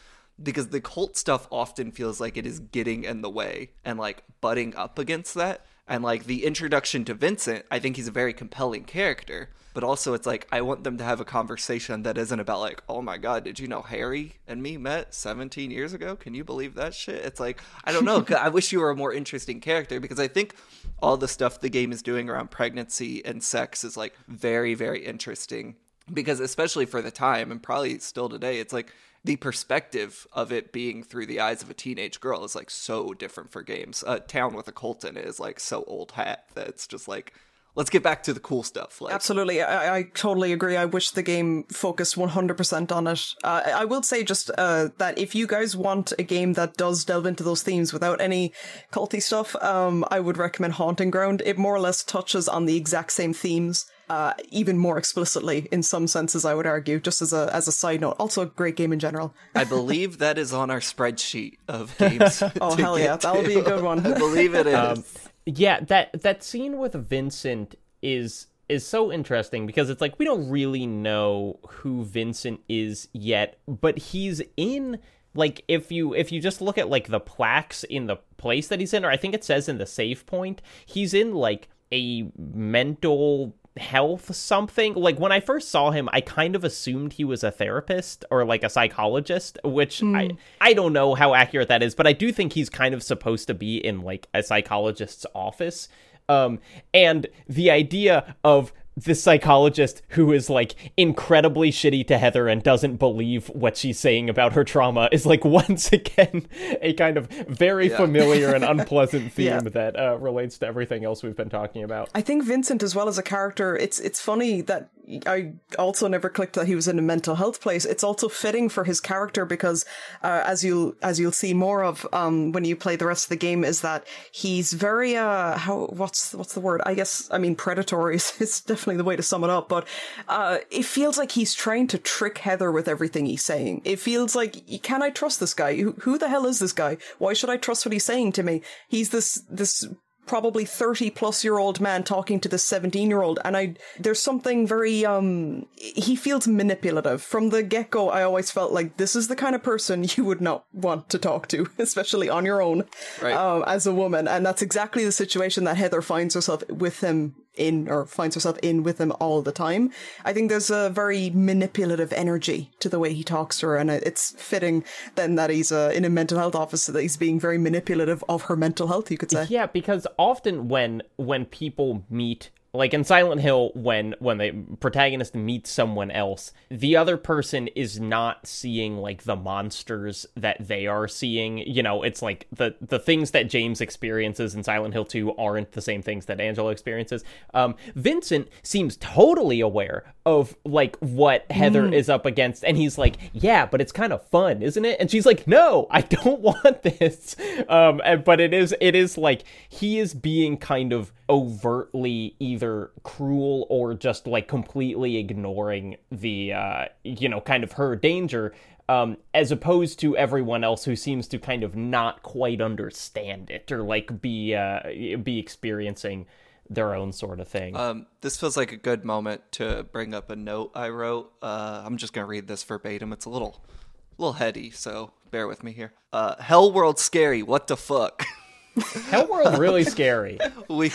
because the cult stuff often feels like it is getting in the way and like butting up against that. And like the introduction to Vincent, I think he's a very compelling character. But also, it's like I want them to have a conversation that isn't about like, oh my god, did you know Harry and me met 17 years ago? Can you believe that shit? It's like I don't know. I wish you were a more interesting character because I think all the stuff the game is doing around pregnancy and sex is like very, very interesting. Because especially for the time and probably still today, it's like the perspective of it being through the eyes of a teenage girl is like so different for games. A town with a cult in it is like so old hat that it's just like let's get back to the cool stuff. Like, Absolutely, I, I totally agree. I wish the game focused 100% on it. Uh, I will say just uh, that if you guys want a game that does delve into those themes without any culty stuff, um, I would recommend Haunting Ground. It more or less touches on the exact same themes. Uh, even more explicitly in some senses, I would argue, just as a as a side note. Also, a great game in general. I believe that is on our spreadsheet of games. oh to hell yeah, get that'll to. be a good one. I believe it is. Um, yeah, that that scene with Vincent is is so interesting because it's like we don't really know who Vincent is yet, but he's in like if you if you just look at like the plaques in the place that he's in or I think it says in the save point, he's in like a mental health something. Like when i first saw him i kind of assumed he was a therapist or like a psychologist which i i don't know how accurate that is but i do think he's kind of supposed to be in like a psychologist's office. Um and the idea of the psychologist who is like incredibly shitty to Heather and doesn't believe what she's saying about her trauma is like once again a kind of very Yeah. familiar and unpleasant theme Yeah. that uh, relates to everything else we've been talking about. I think Vincent, as well as a character, it's it's funny that I also never clicked that he was in a mental health place. It's also fitting for his character because, uh, as you'll as you'll see more of um, when you play the rest of the game, is that he's very uh how what's what's the word? I guess I mean predatory is, is definitely the way to sum it up. But uh, it feels like he's trying to trick Heather with everything he's saying. It feels like can I trust this guy? Who, who the hell is this guy? Why should I trust what he's saying to me? He's this this probably 30 plus year old man talking to this 17 year old and i there's something very um he feels manipulative from the get-go i always felt like this is the kind of person you would not want to talk to especially on your own Right. um, as a woman and that's exactly the situation that heather finds herself with him in or finds herself in with him all the time. I think there's a very manipulative energy to the way he talks to her and it's fitting then that he's uh, in a mental health office that he's being very manipulative of her mental health you could say. Yeah, because often when when people meet like in Silent Hill when when the protagonist meets someone else, the other person is not seeing like the monsters that they are seeing. You know, it's like the the things that James experiences in Silent Hill 2 aren't the same things that Angela experiences. Um Vincent seems totally aware of like what Heather is up against and he's like, "Yeah, but it's kind of fun, isn't it?" And she's like, "No, I don't want this." Um and, but it is it is like he is being kind of overtly either cruel or just like completely ignoring the uh you know kind of her danger um as opposed to everyone else who seems to kind of not quite understand it or like be uh be experiencing their own sort of thing. Um, this feels like a good moment to bring up a note I wrote. Uh, I'm just gonna read this verbatim. It's a little, little heady, so bear with me here. Uh, Hell World scary. What the fuck? Hellworld really scary. we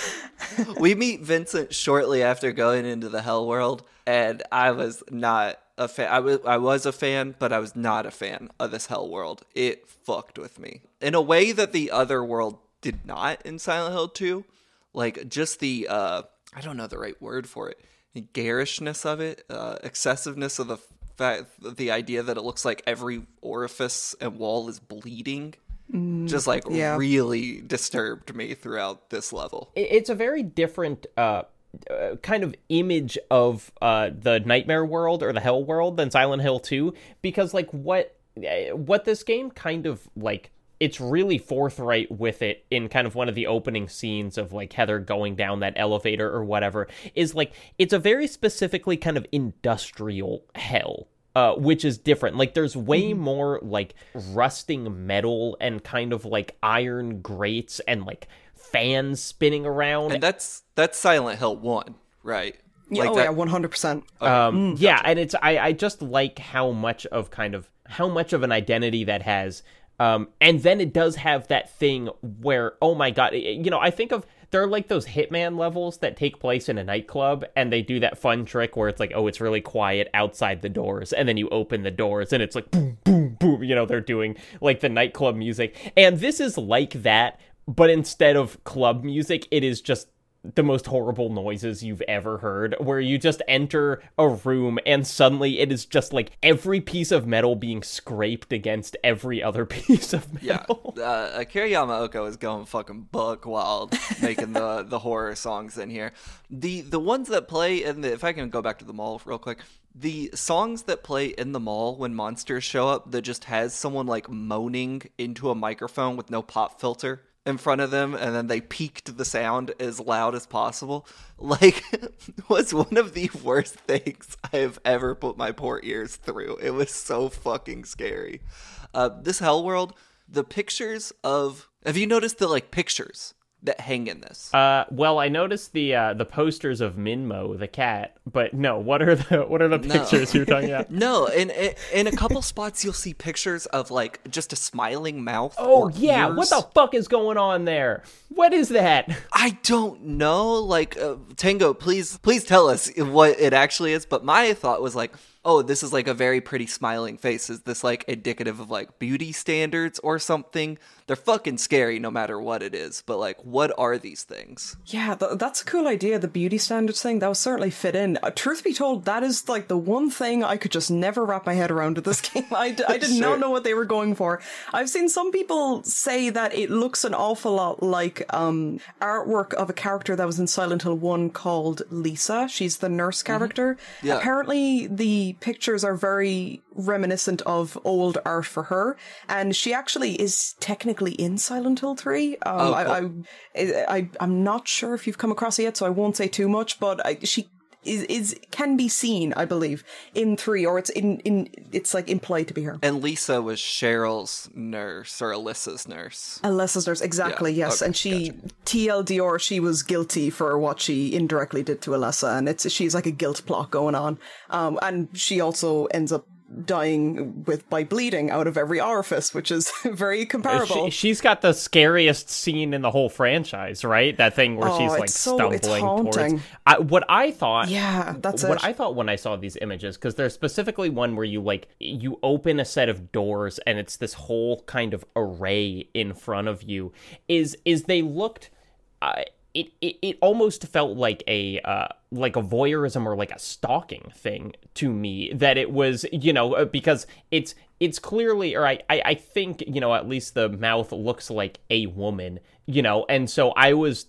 we meet Vincent shortly after going into the Hell World, and I was not a fan. I was I was a fan, but I was not a fan of this Hell World. It fucked with me in a way that the other world did not in Silent Hill 2. Like just the uh, I don't know the right word for it, the garishness of it, uh, excessiveness of the fact, the idea that it looks like every orifice and wall is bleeding. Just like yeah. really disturbed me throughout this level. It's a very different uh, uh, kind of image of uh, the nightmare world or the hell world than Silent Hill 2 because like what uh, what this game kind of like it's really forthright with it in kind of one of the opening scenes of like Heather going down that elevator or whatever is like it's a very specifically kind of industrial hell uh, which is different. Like, there's way more like rusting metal and kind of like iron grates and like fans spinning around. And that's that's Silent Hill 1, right? Yeah, Like oh that- yeah, one hundred percent. um, yeah, and it's I I just like how much of kind of how much of an identity that has. Um, and then it does have that thing where, oh my god, you know, I think of there are like those Hitman levels that take place in a nightclub, and they do that fun trick where it's like, oh, it's really quiet outside the doors, and then you open the doors, and it's like boom, boom, boom. You know, they're doing like the nightclub music, and this is like that, but instead of club music, it is just the most horrible noises you've ever heard where you just enter a room and suddenly it is just like every piece of metal being scraped against every other piece of metal. Yeah. Uh, Akira Yamaoka is going fucking buck wild making the the horror songs in here. The the ones that play in the if I can go back to the mall real quick. The songs that play in the mall when monsters show up that just has someone like moaning into a microphone with no pop filter in front of them and then they peaked the sound as loud as possible. Like was one of the worst things i have ever put my poor ears through. It was so fucking scary. Uh, this hell world the pictures of have you noticed the like pictures that hang in this? Uh, well, I noticed the uh, the posters of Minmo the cat, but no. What are the what are the pictures no. you're talking about? no, in, in, in a couple spots you'll see pictures of like just a smiling mouth. Oh yeah, ears. what the fuck is going on there? What is that? I don't know. Like uh, Tango, please please tell us what it actually is. But my thought was like oh, this is like a very pretty smiling face. Is this like indicative of like beauty standards or something? They're fucking scary no matter what it is. But like, what are these things? Yeah, th- that's a cool idea. The beauty standards thing that would certainly fit in. Uh, truth be told, that is like the one thing I could just never wrap my head around with this game. I, d- I did sure. not know what they were going for. I've seen some people say that it looks an awful lot like um, artwork of a character that was in Silent Hill One called Lisa. She's the nurse mm-hmm. character. Mm-hmm. Yeah. Apparently, the pictures are very reminiscent of old art for her, and she actually is technically in Silent Hill Three. Um, oh, cool. I, I, I, I'm not sure if you've come across it yet, so I won't say too much. But I, she is is can be seen, I believe, in three, or it's in in it's like implied to be her. And Lisa was Cheryl's nurse or Alessa's nurse. Alessa's nurse, exactly. Yeah. Yes, okay, and she gotcha. TLDR, she was guilty for what she indirectly did to Alessa, and it's she's like a guilt plot going on. Um, and she also ends up dying with by bleeding out of every orifice, which is very comparable. She, has got the scariest scene in the whole franchise, right? That thing where oh, she's like so, stumbling towards. I, what I thought, yeah, that's what it. I thought when I saw these images, because there's specifically one where you like you open a set of doors and it's this whole kind of array in front of you. Is is they looked. Uh, it, it, it almost felt like a uh, like a voyeurism or like a stalking thing to me that it was you know uh, because it's it's clearly or I, I I think you know at least the mouth looks like a woman you know and so I was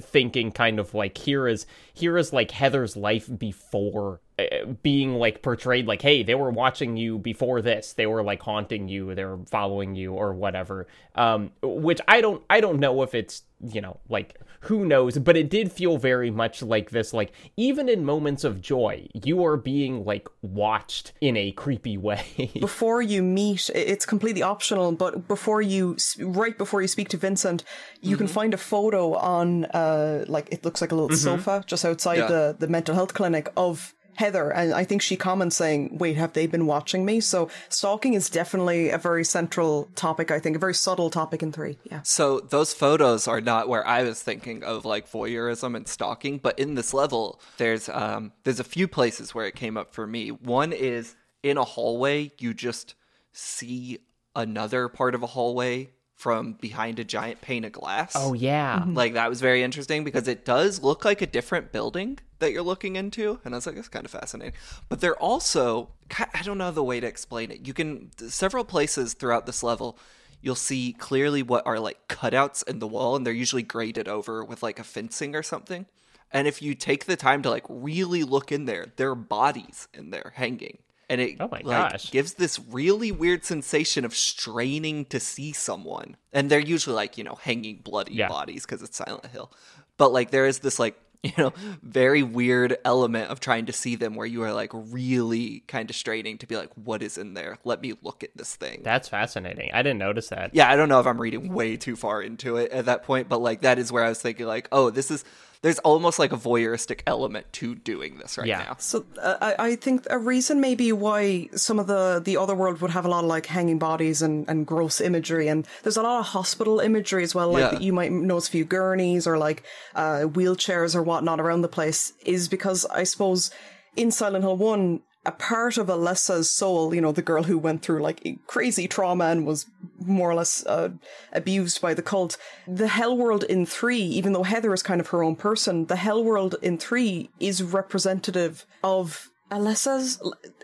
thinking kind of like here is here is like Heather's life before uh, being like portrayed like hey they were watching you before this they were like haunting you they were following you or whatever um which I don't I don't know if it's you know like who knows but it did feel very much like this like even in moments of joy you are being like watched in a creepy way before you meet it's completely optional but before you right before you speak to vincent you mm-hmm. can find a photo on uh like it looks like a little mm-hmm. sofa just outside yeah. the the mental health clinic of Heather, and I think she comments saying, Wait, have they been watching me? So stalking is definitely a very central topic, I think, a very subtle topic in three. Yeah. So those photos are not where I was thinking of like voyeurism and stalking, but in this level, there's um there's a few places where it came up for me. One is in a hallway, you just see another part of a hallway from behind a giant pane of glass. Oh yeah. Mm-hmm. Like that was very interesting because it does look like a different building that you're looking into and I was like it's kind of fascinating. But they're also I don't know the way to explain it. You can several places throughout this level you'll see clearly what are like cutouts in the wall and they're usually graded over with like a fencing or something. And if you take the time to like really look in there, there are bodies in there hanging and it oh like gosh. gives this really weird sensation of straining to see someone. And they're usually like you know hanging bloody yeah. bodies because it's Silent Hill, but like there is this like you know very weird element of trying to see them where you are like really kind of straining to be like what is in there let me look at this thing that's fascinating i didn't notice that yeah i don't know if i'm reading way too far into it at that point but like that is where i was thinking like oh this is there's almost like a voyeuristic element to doing this right Yeah. now. So uh, I, I think a reason maybe why some of the the other world would have a lot of like hanging bodies and, and gross imagery, and there's a lot of hospital imagery as well. Like Yeah. that you might notice a few gurneys or like uh, wheelchairs or whatnot around the place, is because I suppose in Silent Hill One. A part of Alessa's soul, you know, the girl who went through like crazy trauma and was more or less uh, abused by the cult. The Hell World in 3, even though Heather is kind of her own person, the Hell World in 3 is representative of Alessa's.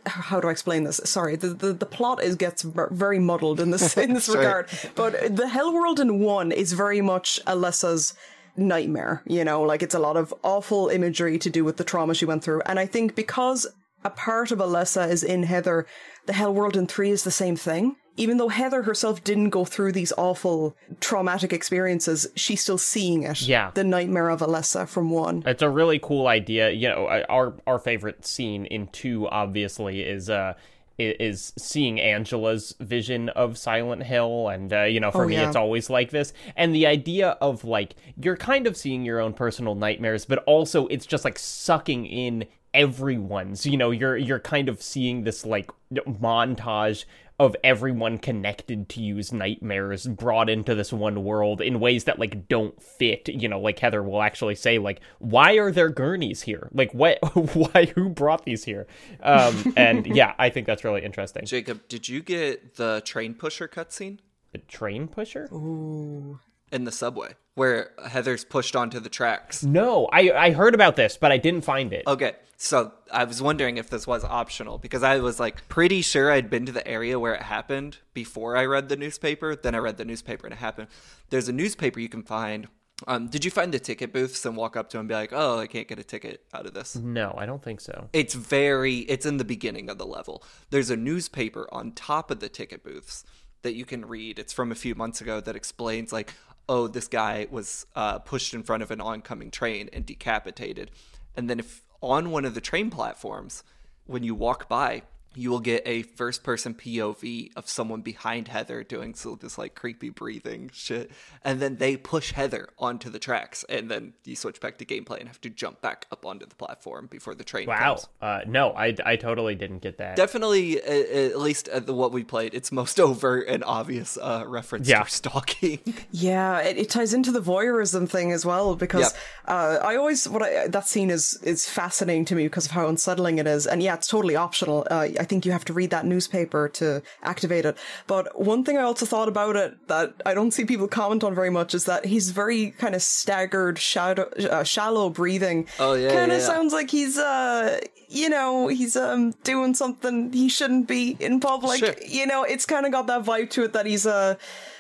How do I explain this? Sorry, the, the, the plot is gets very muddled in this in this regard. But the Hell World in 1 is very much Alessa's nightmare, you know, like it's a lot of awful imagery to do with the trauma she went through. And I think because a part of Alessa is in Heather, the Hell World in 3 is the same thing. Even though Heather herself didn't go through these awful traumatic experiences, she's still seeing it. Yeah. The nightmare of Alessa from 1. It's a really cool idea. You know, our our favorite scene in two obviously is uh is seeing Angela's vision of Silent Hill, and uh, you know, for Oh, me, yeah. it's always like this. And the idea of like you're kind of seeing your own personal nightmares, but also it's just like sucking in everyone's. You know, you're you're kind of seeing this like montage of everyone connected to you's nightmares brought into this one world in ways that like don't fit you know like heather will actually say like why are there gurneys here? Like what why who brought these here? Um and yeah i think that's really interesting. Jacob, did you get the train pusher cutscene? A train pusher? Ooh. in the subway where Heather's pushed onto the tracks? no i i heard about this but i didn't find it Okay, so I was wondering if this was optional because I was like pretty sure I'd been to the area where it happened before I read the newspaper. Then I read the newspaper and it happened. There's a newspaper you can find. Um, did you find the ticket booths and walk up to them and be like, "Oh, I can't get a ticket out of this"? no i don't think so It's very. It's in the beginning of the level. There's a newspaper on top of the ticket booths that you can read. It's from a few months ago that explains like, oh, this guy was uh, pushed in front of an oncoming train and decapitated, and then if on one of the train platforms, when you walk by. You will get a first person POV of someone behind Heather doing so this like creepy breathing shit. And then they push Heather onto the tracks. And then you switch back to gameplay and have to jump back up onto the platform before the train wow comes uh no i i totally didn't get that definitely uh, at least at the what we played it's most overt and obvious uh reference Yeah. to stalking Yeah, it, it ties into the voyeurism thing as well because uh, I always what I, that scene is is fascinating to me because of how unsettling it is, and yeah, it's totally optional. I think you have to read that newspaper to activate it. But one thing I also thought about it that I don't see people comment on very much is that he's very kind of staggered, shadow, uh, shallow breathing. Oh, yeah, kind of yeah, yeah. sounds like he's uh, you know, he's um doing something he shouldn't be in public. Sure. You know, it's kind of got that vibe to it that he's uh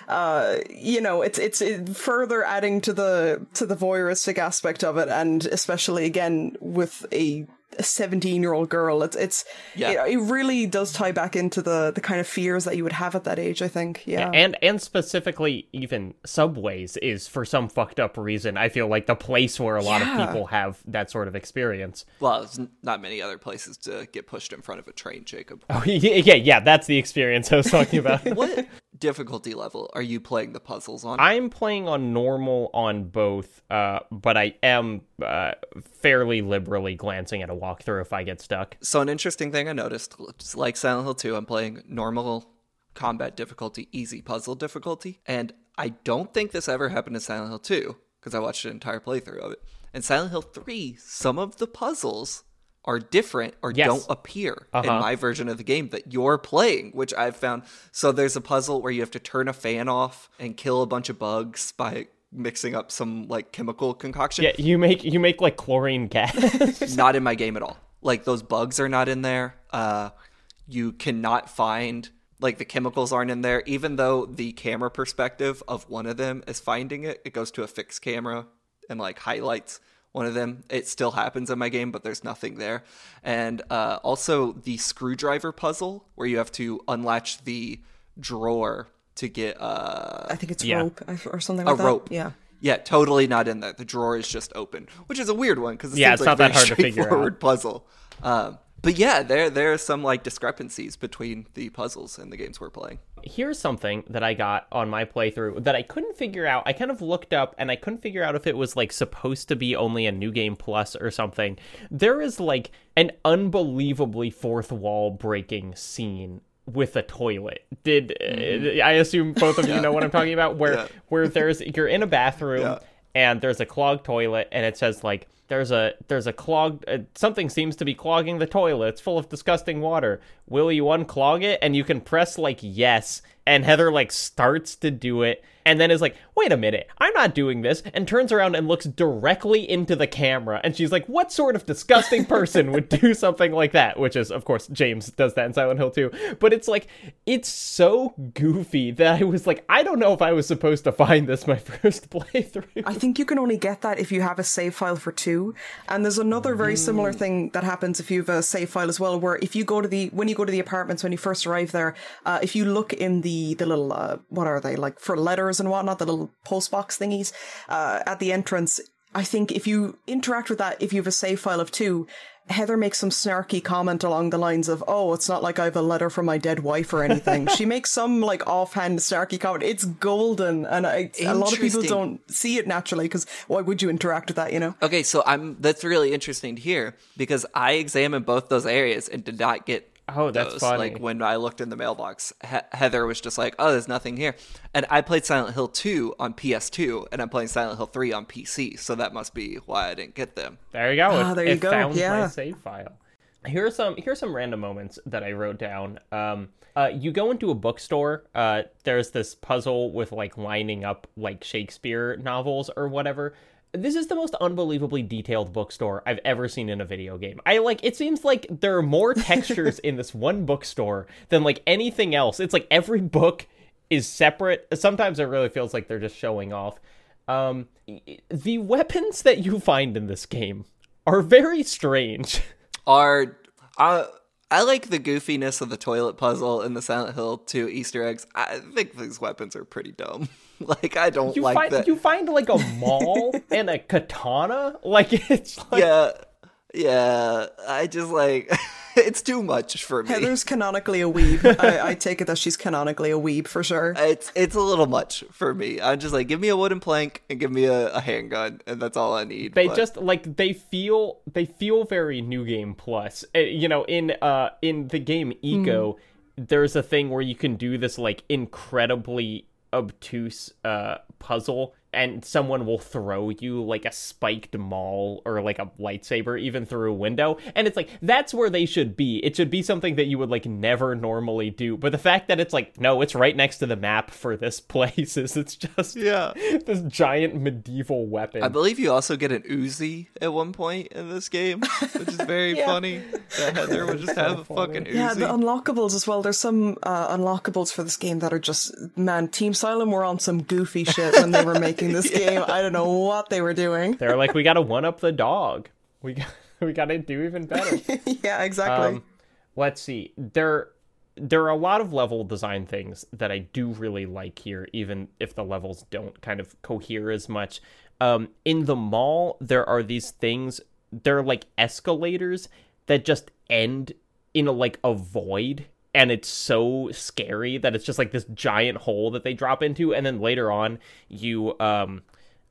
uh, you know, it's it's it further adding to the to the voyeuristic aspect of it, and especially again with a seventeen year old girl, it's it's Yeah. it, it really does tie back into the the kind of fears that you would have at that age. I think, yeah, and and specifically even subways is for some fucked up reason. I feel like the place where a lot Yeah. of people have that sort of experience. Well there's not many other places to get pushed in front of a train jacob. Oh yeah yeah, yeah that's the experience i was talking about. What difficulty level are you playing the puzzles on? I'm playing on normal on both uh but i am uh fairly liberally glancing at a walkthrough if i get stuck. So an interesting thing i noticed just like silent hill 2 i'm playing normal combat difficulty easy puzzle difficulty and i don't think this ever happened in silent hill 2 because i watched an entire playthrough of it. In silent hill 3 some of the puzzles are different or Yes. don't appear in Uh-huh. my version of the game that you're playing which i've found so there's a puzzle where you have to turn a fan off and kill a bunch of bugs by mixing up some like chemical concoction yeah you make you make like chlorine gas not in my game at all. Like those bugs are not in there. Uh, you cannot find like the chemicals aren't in there. Even though the camera perspective of one of them is finding it, it goes to a fixed camera and like highlights one of them. It still happens in my game, but there's nothing there. And uh, also the screwdriver puzzle where you have to unlatch the drawer to get uh, I think it's Yeah. rope or something a like that. rope. Yeah. Yeah, totally not in there. The drawer is just open, which is a weird one because Yeah, seems it's like not a that hard to figure out. straightforward Puzzle. Um, but yeah, there there are some like discrepancies between the puzzles and the games we're playing. Here's something that I got on my playthrough that I couldn't figure out. I kind of looked up and I couldn't figure out if it was like supposed to be only a new game plus or something. There is like an unbelievably fourth wall breaking scene with a toilet. Did mm-hmm. uh, I assume both of yeah. you know what I'm talking about? Where yeah. where there's you're in a bathroom yeah. and there's a clogged toilet and it says like there's a there's a clogged uh, something seems to be clogging the toilet. It's full of disgusting water. Will you unclog it? And you can press like yes, and Heather like starts to do it and then is like, wait a minute, I'm not doing this, and turns around and looks directly into the camera. And she's like, what sort of disgusting person would do something like that? Which is, of course, James does that in Silent Hill too. But it's like, it's so goofy that I was like, I don't know if I was supposed to find this my first playthrough. I think you can only get that if you have a save file for two. And there's another very mm. similar thing that happens if you have a save file as well, where if you go to the, when you go to the apartments, when you first arrive there, uh, if you look in the, the little, uh, what are they, like for letters and whatnot, the little post box thingies uh, at the entrance. I think if you interact with that, if you have a save file of two, Heather makes some snarky comment along the lines of, "Oh, it's not like I have a letter from my dead wife or anything." she makes some like offhand snarky comment. It's golden, and I, a lot of people don't see it naturally because why would you interact with that? You know? Okay, so I'm that's really interesting to hear because I examined both those areas and did not get Oh, that's those. funny. Like when I looked in the mailbox, he- Heather was just like, "Oh, there's nothing here," and I played Silent Hill 2 on PS2, and I'm playing Silent Hill 3 on PC, so that must be why I didn't get them. There you go. Ah, there you it go. Found yeah. my save file. Here's some here's some random moments that I wrote down. Um, uh, you go into a bookstore. Uh, there's this puzzle with like lining up like Shakespeare novels or whatever this is the most unbelievably detailed bookstore I've ever seen in a video game. I like it seems like there are more textures in this one bookstore than like anything else. It's like every book is separate. Sometimes it really feels like they're just showing off. Um, the weapons that you find in this game are very strange. Are uh, I like the goofiness of the toilet puzzle and the Silent Hill 2 Easter eggs. I think these weapons are pretty dumb. like I don't you like find, that. You find like a maul and a katana. Like it's like... yeah, yeah. I just like it's too much for me. Heather's canonically a weeb. I, I, take it that she's canonically a weeb for sure. It's it's a little much for me. I'm just like, give me a wooden plank and give me a, a handgun, and that's all I need. They but... just like they feel they feel very new game plus. Uh, you know, in uh in the game Ico. Mm. There's a thing where you can do this like incredibly obtuse uh, puzzle and someone will throw you like a spiked maul or like a lightsaber even through a window and it's like that's where they should be. It should be something that you would like never normally do but the fact that it's like no it's right next to the map for this place is it's just yeah. this giant medieval weapon. I believe you also get an uzi at one point in this game which is very yeah. funny that heather would just so have funny. a fucking uzi yeah the unlockables as well. There's some uh, unlockables for this game that are just man team Silent were on some goofy shit when they were making this yeah. game. I don't know what they were doing. They're like, we got to one up the dog. We got, we got to do even better. yeah, exactly. Um, let's see. There there are a lot of level design things that I do really like here, even if the levels don't kind of cohere as much. Um, in the mall, there are these things. They're like escalators that just end in a like a void and it's so scary that it's just like this giant hole that they drop into and then later on you um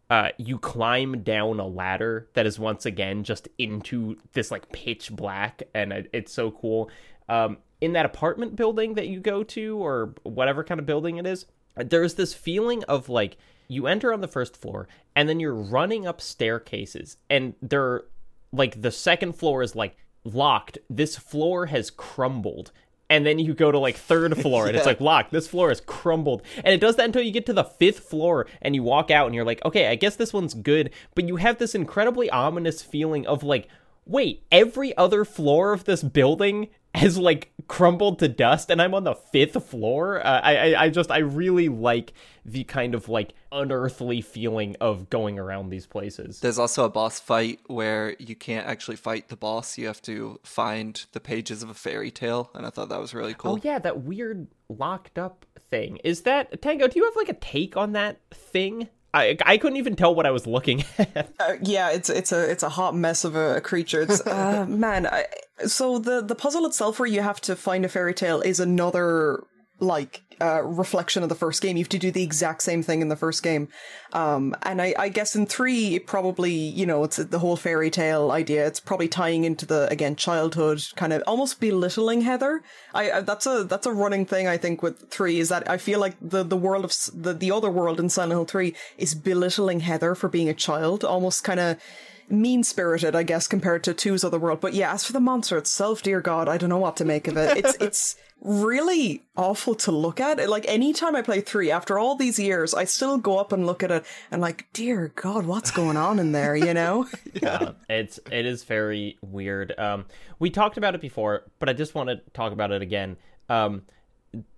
uh you climb down a ladder that is once again just into this like pitch black and it's so cool. Um in that apartment building that you go to or whatever kind of building it is there's this feeling of like you enter on the first floor and then you're running up staircases and they're like the second floor is like locked. This floor has crumbled and then you go to like third floor and yeah. it's like locked. This floor is crumbled. And it does that until you get to the fifth floor and you walk out and you're like okay i guess this one's good. But you have this incredibly ominous feeling of like wait every other floor of this building has like crumbled to dust and i'm on the fifth floor uh, I, I i just i really like the kind of like unearthly feeling of going around these places. There's also a boss fight where you can't actually fight the boss. You have to find the pages of a fairy tale, and I thought that was really cool. Oh yeah, that weird locked up thing. Is that Tango? Do you have like a take on that thing? I I couldn't even tell what I was looking at. Uh, yeah, it's it's a it's a hot mess of a, a creature. It's uh, man. I, so the the puzzle itself, where you have to find a fairy tale, is another like uh, reflection of the first game. You have to do the exact same thing in the first game. Um, and I, I guess in three, it probably, you know, it's the whole fairy tale idea. It's probably tying into the, again, childhood, kind of almost belittling Heather. I, I, that's a, that's a running thing, I think, with three, is that I feel like the, the world of, the, the other world in Silent Hill 3 is belittling Heather for being a child, almost kind of, mean spirited, I guess, compared to two's other world. But yeah, as for the monster itself, dear God, I don't know what to make of it. It's it's really awful to look at. Like anytime I play three, after all these years, I still go up and look at it and like, dear God, what's going on in there? You know? yeah, it's it is very weird. Um, we talked about it before, but I just want to talk about it again. Um,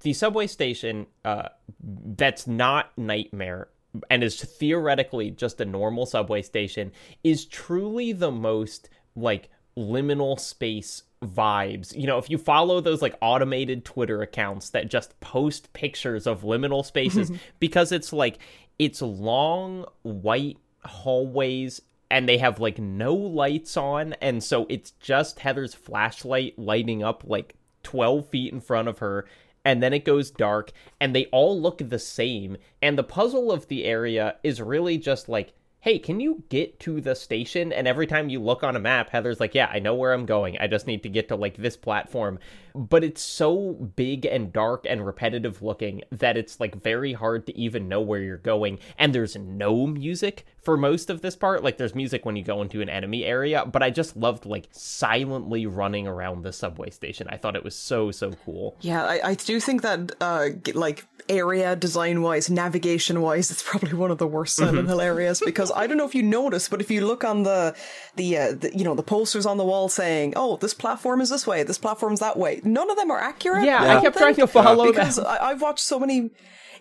the subway station, uh, that's not Nightmare and is theoretically just a normal subway station is truly the most like liminal space vibes. You know, if you follow those like automated Twitter accounts that just post pictures of liminal spaces because it's like it's long white hallways and they have like no lights on and so it's just Heather's flashlight lighting up like 12 feet in front of her and then it goes dark and they all look the same and the puzzle of the area is really just like hey, can you get to the station? And every time you look on a map, Heather's like, yeah, I know where I'm going. I just need to get to like this platform. But it's so big and dark and repetitive looking that it's like very hard to even know where you're going. And there's no music for most of this part. Like there's music when you go into an enemy area, but I just loved like silently running around the subway station. I thought it was so, so cool. Yeah, I, I do think that uh like area design wise, navigation wise, it's probably one of the worst Silent mm-hmm. Hill areas because I don't know if you noticed, but if you look on the the, uh, the you know the posters on the wall saying, "Oh, this platform is this way, this platform's that way," none of them are accurate. Yeah, yeah. I kept trying to follow yeah. because I, I've watched so many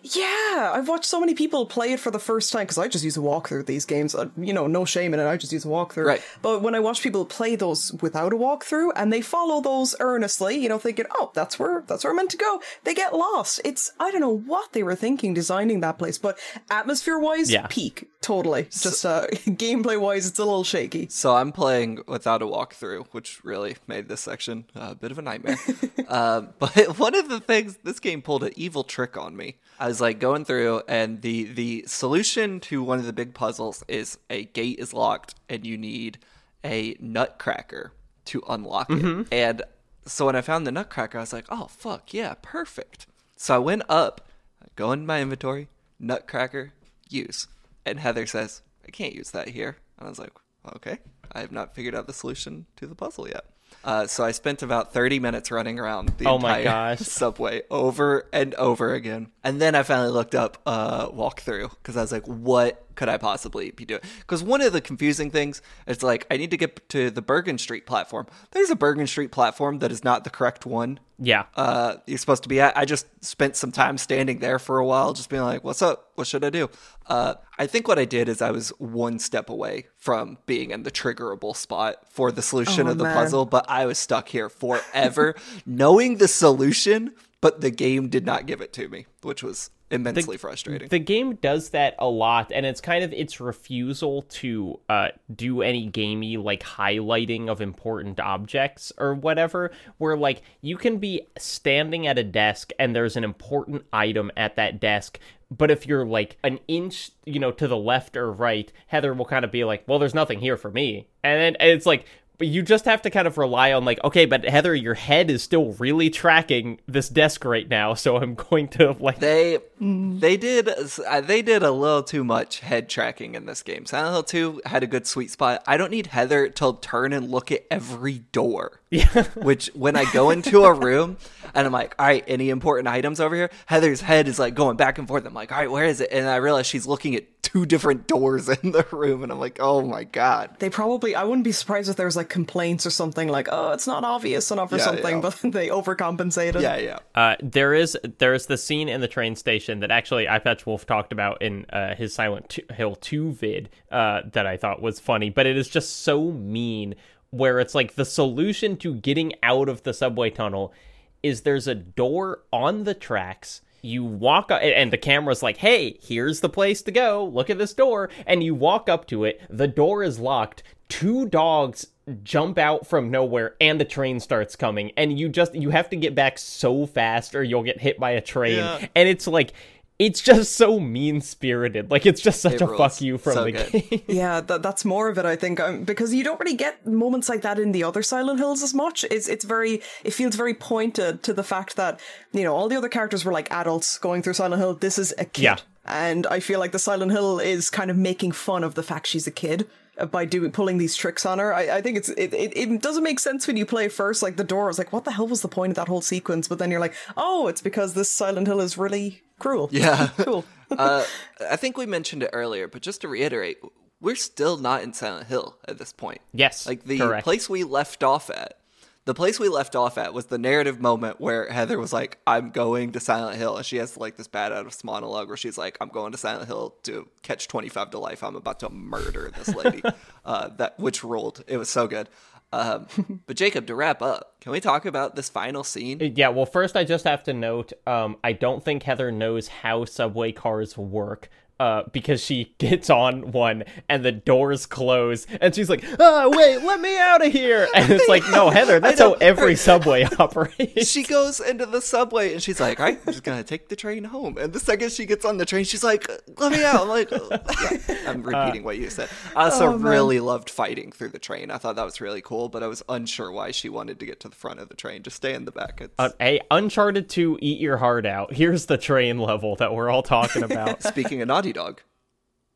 yeah, I've watched so many people play it for the first time because I just use a walkthrough of these games. Uh, you know, no shame in it. I just use a walkthrough. Right. But when I watch people play those without a walkthrough and they follow those earnestly, you know, thinking, "Oh, that's where that's where I'm meant to go," they get lost. It's I don't know what they were thinking designing that place, but atmosphere wise, yeah. peak totally. Just uh, gameplay wise, it's a little shaky. So I'm playing without a walkthrough, which really made this section a bit of a nightmare. uh, but one of the things this game pulled an evil trick on me. I was like going through, and the the solution to one of the big puzzles is a gate is locked, and you need a nutcracker to unlock mm-hmm. it. And so when I found the nutcracker, I was like, "Oh fuck yeah, perfect!" So I went up, go into my inventory, nutcracker, use, and Heather says, "I can't use that here," and I was like, "Okay, I have not figured out the solution to the puzzle yet." Uh, so I spent about 30 minutes running around the oh entire subway over and over again. And then I finally looked up uh, walkthrough because I was like, what could I possibly be doing? Because one of the confusing things is like, I need to get to the Bergen Street platform. There's a Bergen Street platform that is not the correct one. Yeah. Uh, you're supposed to be at. I just spent some time standing there for a while, just being like, what's up? What should I do? Uh, I think what I did is I was one step away from being in the triggerable spot for the solution oh, of the man. puzzle, but I was stuck here forever, knowing the solution, but the game did not give it to me, which was immensely the, frustrating. The game does that a lot, and it's kind of its refusal to uh, do any gamey like highlighting of important objects or whatever. Where like you can be standing at a desk and there's an important item at that desk, but if you're like an inch, you know, to the left or right, Heather will kind of be like, "Well, there's nothing here for me," and then it's like, but you just have to kind of rely on like okay but heather your head is still really tracking this desk right now so i'm going to like they they did uh, they did a little too much head tracking in this game. Silent hill 2 had a good sweet spot. I don't need heather to turn and look at every door yeah. Which when i go into a room and i'm like all right any important items over here? Heather's head is like going back and forth. I'm like all right where is it? And i realize she's looking at two different doors in the room and i'm like oh my god. They probably i wouldn't be surprised if there was like complaints or something like oh it's not obvious enough or yeah, something yeah. but they overcompensated. Yeah yeah. Uh, there is there is the scene in the train station that actually Eyepatch Wolf talked about in uh, his Silent Hill 2 vid uh, that I thought was funny but it is just so mean where it's like the solution to getting out of the subway tunnel is there's a door on the tracks. You walk up and the camera's like hey here's the place to go. Look at this door. And you walk up to it. The door is locked. Two dogs jump out from nowhere and the train starts coming. And you just you have to get back so fast or you'll get hit by a train. Yeah. and it's like it's just so mean spirited like it's just such It a rules. fuck you from So the good. game Yeah, that, that's more of it, I think, um, because you don't really get moments like that in the other Silent Hills as much. It's it's very, it feels very pointed to the fact that you know all the other characters were like adults going through Silent Hill. This is a kid, Yeah. and I feel like the Silent Hill is kind of making fun of the fact she's a kid by doing pulling these tricks on her. I, I think it's it, it it doesn't make sense when you play first. Like the door, I was like, what the hell was the point of that whole sequence? But then you're like, oh, it's because this Silent Hill is really cruel. Yeah. cool. uh, I think we mentioned it earlier, but just to reiterate, we're still not in Silent Hill at this point. Yes, Like the correct. place we left off at. The place we left off at was the narrative moment where Heather was like, I'm going to Silent Hill. And she has like this bad out of monologue where she's like, I'm going to Silent Hill to catch 25 to life. I'm about to murder this lady. uh, that Which ruled. It was so good. Um, but Jacob, to wrap up, can we talk about this final scene? Yeah, well, first I just have to note, um, I don't think Heather knows how subway cars work. Uh, because she gets on one and the doors close and she's like, "Oh wait, let me out of here!" And it's like, "No, Heather, that's how every subway operates." she goes into the subway and she's like, "All right, I'm just gonna take the train home." And the second she gets on the train, she's like, "Let me out!" I'm like, "Oh, yeah." I'm repeating what you said. I also Oh, really loved fighting through the train. I thought that was really cool, but I was unsure why she wanted to get to the front of the train. Just stay in the back. It's, Uh, hey, Uncharted 2, eat your heart out. Here's the train level that we're all talking about. speaking of Naughty Dog,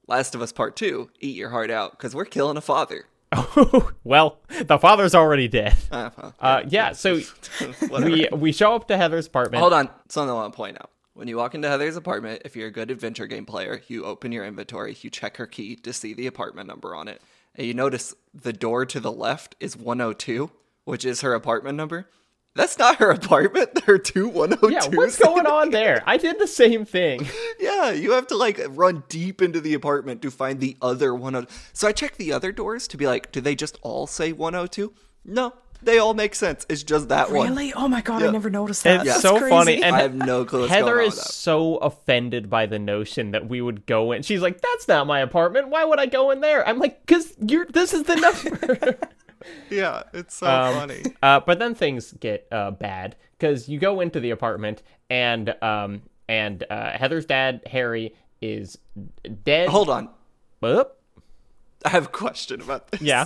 Last of Us Part Two, eat your heart out because we're killing a father. well, the father's already dead. Uh, well, Uh, yeah, so we we show up to Heather's apartment. Hold on, something I want to point out. When you walk into Heather's apartment, if you're a good adventure game player, you open your inventory, you check her key to see the apartment number on it, and you notice the door to the left is 102, which is her apartment number. That's not her apartment. There are two 102s. Yeah, what's going on there? I did the same thing. Yeah, you have to like run deep into the apartment to find the other 102. So I checked the other doors to be like, do they just all say 102? No, they all make sense. It's just that one. Really? Oh my god, Yeah. I never noticed that. It's That's so crazy. funny, and I have no clue what's Heather going on is so offended by the notion that we would go in. She's like, "That's not my apartment. Why would I go in there?" I'm like, "Cause you're. This is the number." Yeah, it's so Um, funny. uh, but then things get uh, bad because you go into the apartment and um and uh, Heather's dad Harry is dead. Hold on. Oop. I have a question about this. Yeah,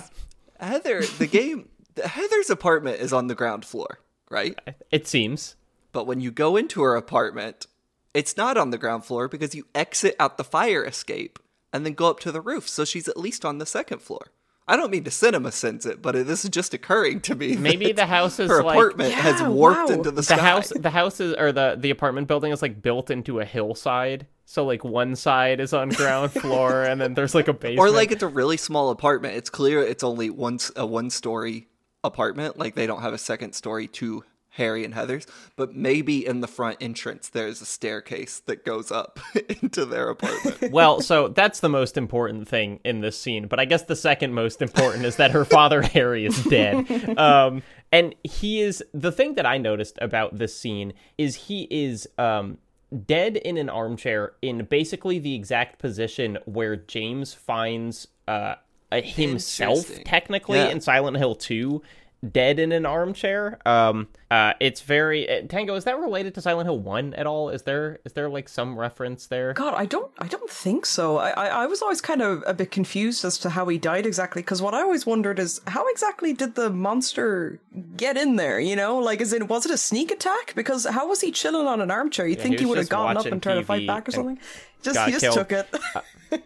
Heather, the game, Heather's apartment is on the ground floor, right? it seems. But when you go into her apartment, it's not on the ground floor because you exit out the fire escape and then go up to the roof. So she's at least on the second floor. I don't mean to cinema sense it, but this is just occurring to me. Maybe the house is her like apartment has Yeah, warped wow. into the, the sky. house. The house is or the the apartment building is like built into a hillside. So like one side is on ground floor and then there's like a basement. or like it's a really small apartment. It's clear it's only one a one story apartment. Like they don't have a second story to Harry and Heather's, but maybe in the front entrance there's a staircase that goes up into their apartment. well, so that's the most important thing in this scene. But I guess the second most important is that her father Harry is dead. Um, and he is the thing that I noticed about this scene is he is um dead in an armchair in basically the exact position where James finds uh himself technically Yeah. in Silent Hill 2 dead in an armchair um uh it's very uh, tango is that related to silent hill 1 at all is there is there like some reference there God, I don't, I don't think so. I, I, I was always kind of a bit confused as to how he died exactly. Because what I always wondered is how exactly did the monster get in there? You know, like, is it was it a sneak attack? Because how was he chilling on an armchair? You would think he would have gotten up and tried to fight back or something. Just he just killed. took it.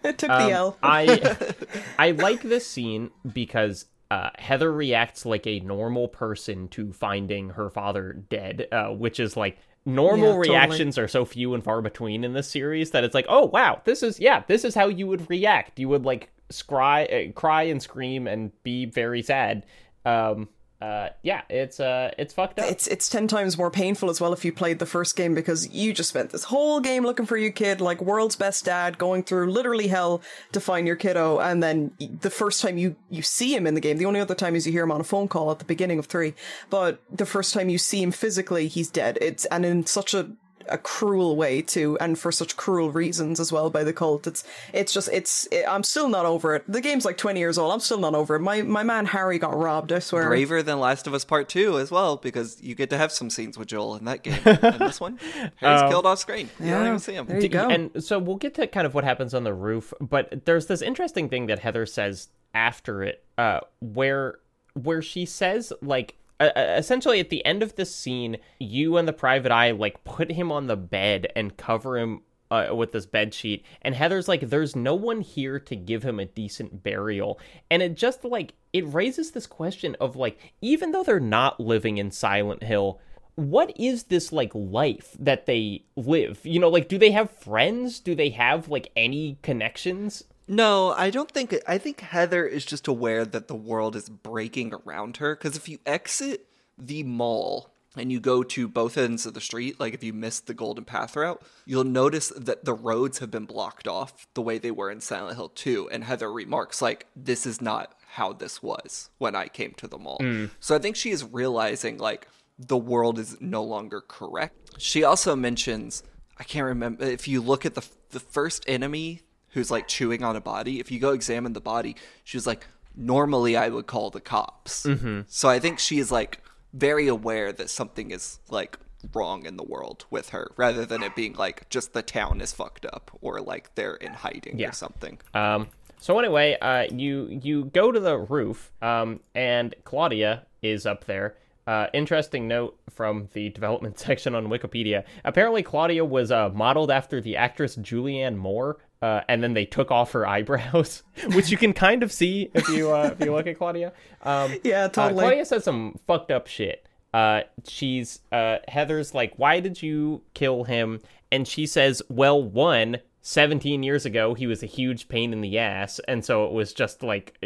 it took Um, the L. I I like this scene because uh, Heather reacts like a normal person to finding her father dead, uh, which is like normal Yeah, totally. reactions are so few and far between in this series that it's like, oh wow, this is yeah, this is how you would react. You would like cry, uh, cry and scream and be very sad. Um, uh, yeah, it's uh, it's fucked up. it's it's ten times more painful as well if you played the first game because you just spent this whole game looking for your kid, like world's best dad, going through literally hell to find your kiddo, and then the first time you you see him in the game, the only other time is you hear him on a phone call at the beginning of three, but the first time you see him physically, he's dead. It's and in such a a cruel way too, and for such cruel reasons as well by the cult. It's it's just it's it, I'm still not over it. The game's like 20 years old. I'm still not over it. My my man Harry got robbed. I swear. Braver than Last of Us Part Two as well because you get to have some scenes with Joel in that game. and this one, Harry's um, killed off screen. You yeah, don't even see him. There you go. And so we'll get to kind of what happens on the roof, but there's this interesting thing that Heather says after it, uh, where where she says like essentially at the end of the scene, you and the private eye like put him on the bed and cover him uh, with this bed sheet, and Heather's like, "There's no one here to give him a decent burial," and it just like it raises this question of like, even though they're not living in Silent Hill. What is this like life that they live? You know, like, do they have friends? Do they have like any connections? No, I don't think. I think Heather is just aware that the world is breaking around her. Because if you exit the mall and you go to both ends of the street, like if you miss the Golden Path route, you'll notice that the roads have been blocked off the way they were in Silent Hill 2. And Heather remarks, like, this is not how this was when I came to the mall. Mm. So I think she is realizing, like, the world is no longer correct. She also mentions, I can't remember, if you look at the, the first enemy who's like chewing on a body, if you go examine the body, she was like, normally I would call the cops. Mm-hmm. So I think she is like very aware that something is like wrong in the world with her rather than it being like just the town is fucked up or like they're in hiding yeah. or something. Um so anyway, uh you you go to the roof um and Claudia is up there uh, interesting note from the development section on Wikipedia. Apparently, Claudia was uh, modeled after the actress Julianne Moore, uh, and then they took off her eyebrows, which you can kind of see if you uh, if you look at Claudia. Um, yeah, uh, totally. Claudia says some fucked up shit. Uh, she's Heather's like, "Why did you kill him?" And she says, "Well, one, 17 years ago he was a huge pain in the ass and so it was just like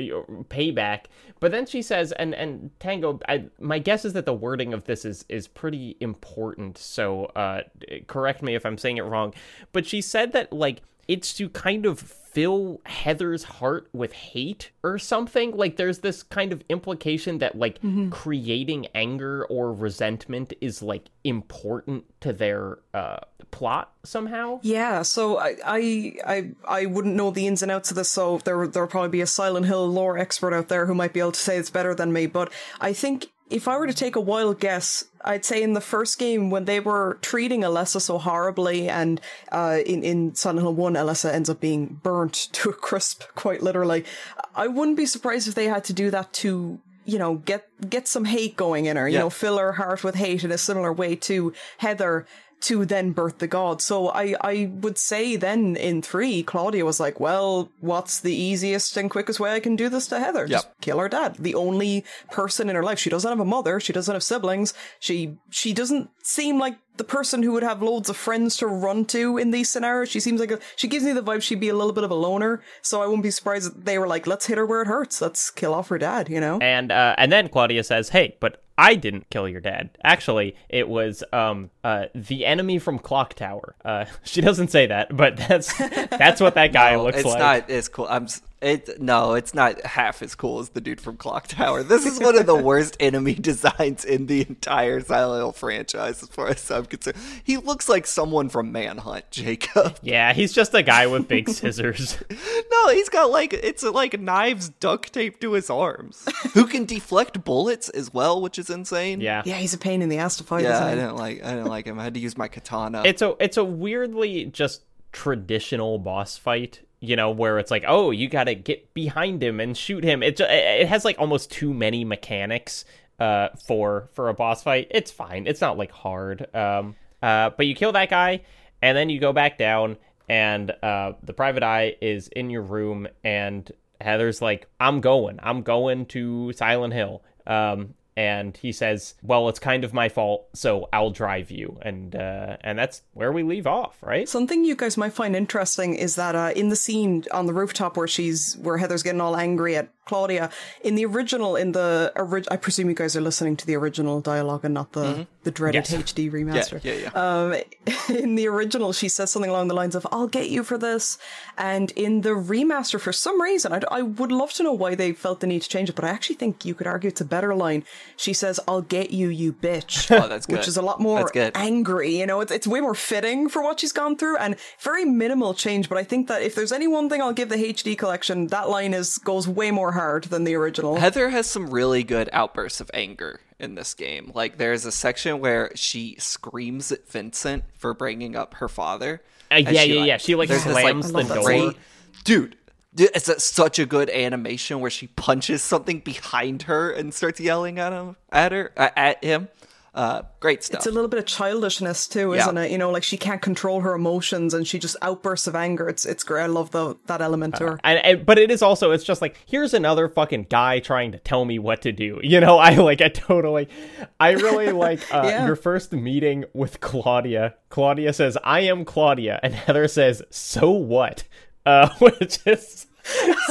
payback but then she says and and tango I, my guess is that the wording of this is is pretty important so uh correct me if i'm saying it wrong but she said that like it's to kind of fill Heather's heart with hate or something. Like there's this kind of implication that like mm-hmm. creating anger or resentment is like important to their uh plot somehow. Yeah, so I I I, I wouldn't know the ins and outs of this, so there there'll probably be a Silent Hill lore expert out there who might be able to say it's better than me, but I think if I were to take a wild guess, I'd say in the first game when they were treating Alessa so horribly, and uh, in in Silent Hill One, Alessa ends up being burnt to a crisp, quite literally. I wouldn't be surprised if they had to do that to you know get get some hate going in her, you yeah. know, fill her heart with hate in a similar way to Heather to then birth the god. So I, I would say then in three, Claudia was like, well, what's the easiest and quickest way I can do this to Heather? Yep. Just kill her dad. The only person in her life. She doesn't have a mother. She doesn't have siblings. She, she doesn't seem like the person who would have loads of friends to run to in these scenarios. She seems like a, she gives me the vibe she'd be a little bit of a loner. So I wouldn't be surprised that they were like, let's hit her where it hurts. Let's kill off her dad, you know? And, uh, and then Claudia says, hey, but I didn't kill your dad. Actually, it was um uh the enemy from Clock Tower. Uh, she doesn't say that, but that's that's what that guy no, looks it's like. It's not as cool. I'm it no, it's not half as cool as the dude from Clock Tower. This is one of the worst enemy designs in the entire Silent Hill franchise, as far as I'm concerned. He looks like someone from Manhunt, Jacob. Yeah, he's just a guy with big scissors. no, he's got like it's like knives duct taped to his arms. Who can deflect bullets as well, which is insane. Yeah, yeah, he's a pain in the ass to fight. Yeah, I didn't like I didn't like him. I had to use my katana. It's a it's a weirdly just traditional boss fight you know, where it's like, oh, you got to get behind him and shoot him. It it has like almost too many mechanics uh for for a boss fight. It's fine. It's not like hard. Um uh but you kill that guy and then you go back down and uh the private eye is in your room and Heather's like, "I'm going. I'm going to Silent Hill." Um and he says, "Well, it's kind of my fault, so I'll drive you." And uh, and that's where we leave off, right? Something you guys might find interesting is that uh, in the scene on the rooftop where she's where Heather's getting all angry at Claudia. In the original, in the ori- I presume you guys are listening to the original dialogue and not the mm-hmm. the dreaded yes. HD remaster. Yeah, yeah, yeah. Um, in the original, she says something along the lines of "I'll get you for this," and in the remaster, for some reason, I, I would love to know why they felt the need to change it. But I actually think you could argue it's a better line. She says, "I'll get you, you bitch," Oh, that's which is a lot more angry. You know, it's it's way more fitting for what she's gone through, and very minimal change. But I think that if there's any one thing I'll give the HD collection, that line is goes way more hard than the original. Heather has some really good outbursts of anger in this game. Like there's a section where she screams at Vincent for bringing up her father. Uh, And yeah, yeah, yeah. She, like, there's this, slams the door. great- dude. Dude, It's a, such a good animation where she punches something behind her and starts yelling at him, at her, uh, at him. Uh, great stuff. It's a little bit of childishness too, isn't it? You know, like she can't control her emotions and she just outbursts of anger. It's it's great. I love the that element to her. And, and but it is also it's just like here's another fucking guy trying to tell me what to do. You know, I like I totally I really like uh, Yeah. your first meeting with Claudia. Claudia says, "I am Claudia." And Heather says, "So what?" Uh which is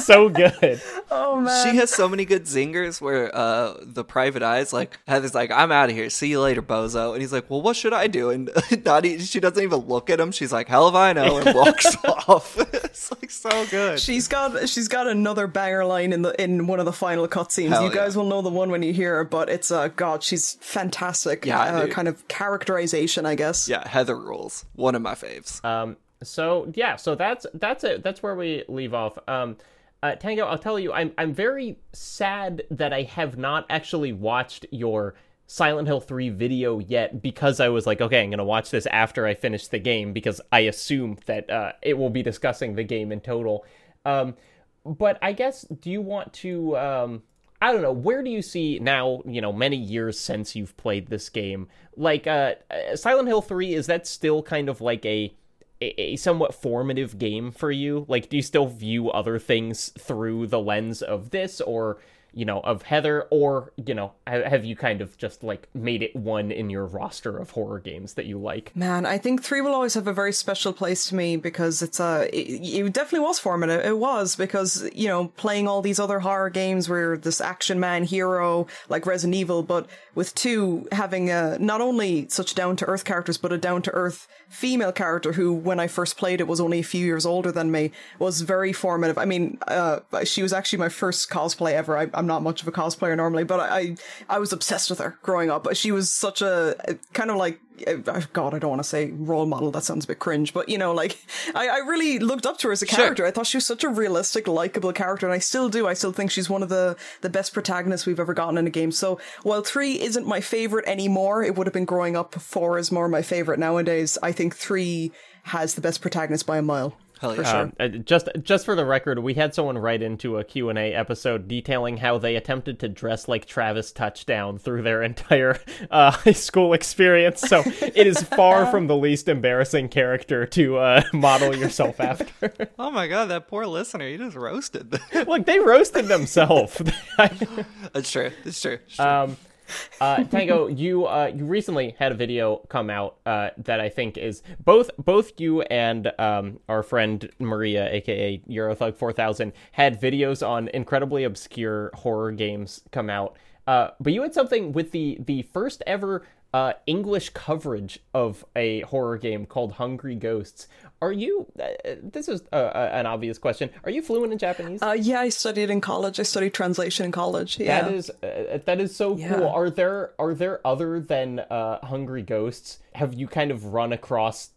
so good. Oh man. She has so many good zingers where uh, the private eye's like, Heather's like, I'm out of here. See you later, bozo. And he's like, Well, what should I do? And not e- she doesn't even look at him. She's like, Hell if I know, and walks off. it's like so good. She's got she's got another banger line in the in one of the final cutscenes. Hell You guys will know the one when you hear her, but it's uh God, she's fantastic. Yeah, uh, kind of characterization, I guess. yeah, Heather rules. One of my faves. Um so yeah, so that's that's it. That's where we leave off. Um uh, Tango, I'll tell you, I'm I'm very sad that I have not actually watched your Silent Hill 3 video yet because I was like, okay, I'm gonna watch this after I finish the game because I assume that uh, it will be discussing the game in total. Um, but I guess, do you want to? Um, I don't know. Where do you see now? You know, many years since you've played this game, like uh, uh, Silent Hill 3, is that still kind of like a a somewhat formative game for you? Like, do you still view other things through the lens of this, or you know, of Heather, or you know, have you kind of just like made it one in your roster of horror games that you like? Man, I think three will always have a very special place to me because it's a. It, it definitely was formative. It was because you know playing all these other horror games where this action man hero like Resident Evil, but with two having a not only such down to earth characters, but a down to earth female character who, when I first played it, was only a few years older than me, was very formative. I mean, uh, she was actually my first cosplay ever. I, I'm not much of a cosplayer normally, but I, I I was obsessed with her growing up. She was such a kind of like God, I don't want to say role model. That sounds a bit cringe, but you know, like I, I really looked up to her as a character. I thought she was such a realistic, likable character, and I still do. I still think she's one of the the best protagonists we've ever gotten in a game. So while three isn't my favorite anymore, it would have been growing up. Four is more my favorite nowadays. I think three has the best protagonist by a mile. Hell for yeah. sure. Um, uh, just just for the record, we had someone write into a Q&A episode detailing how they attempted to dress like Travis Touchdown through their entire uh, high school experience. So it is far from the least embarrassing character to uh, model yourself after. Oh my god, that poor listener. You just roasted. them. Look, they roasted themselves. That's true. That's true. It's true. um, uh, Tango, you uh, you recently had a video come out uh, that I think is both both you and um, our friend Maria, aka Eurothug four thousand, had videos on incredibly obscure horror games come out. Uh, but you had something with the the first ever uh, English coverage of a horror game called Hungry Ghosts. Are you? Uh, this is uh, uh, an obvious question. Are you fluent in Japanese? Uh, yeah, I studied in college. I studied translation in college. Yeah. That is uh, that is so Yeah. cool. Are there are there other than uh, Hungry Ghosts? Have you kind of run across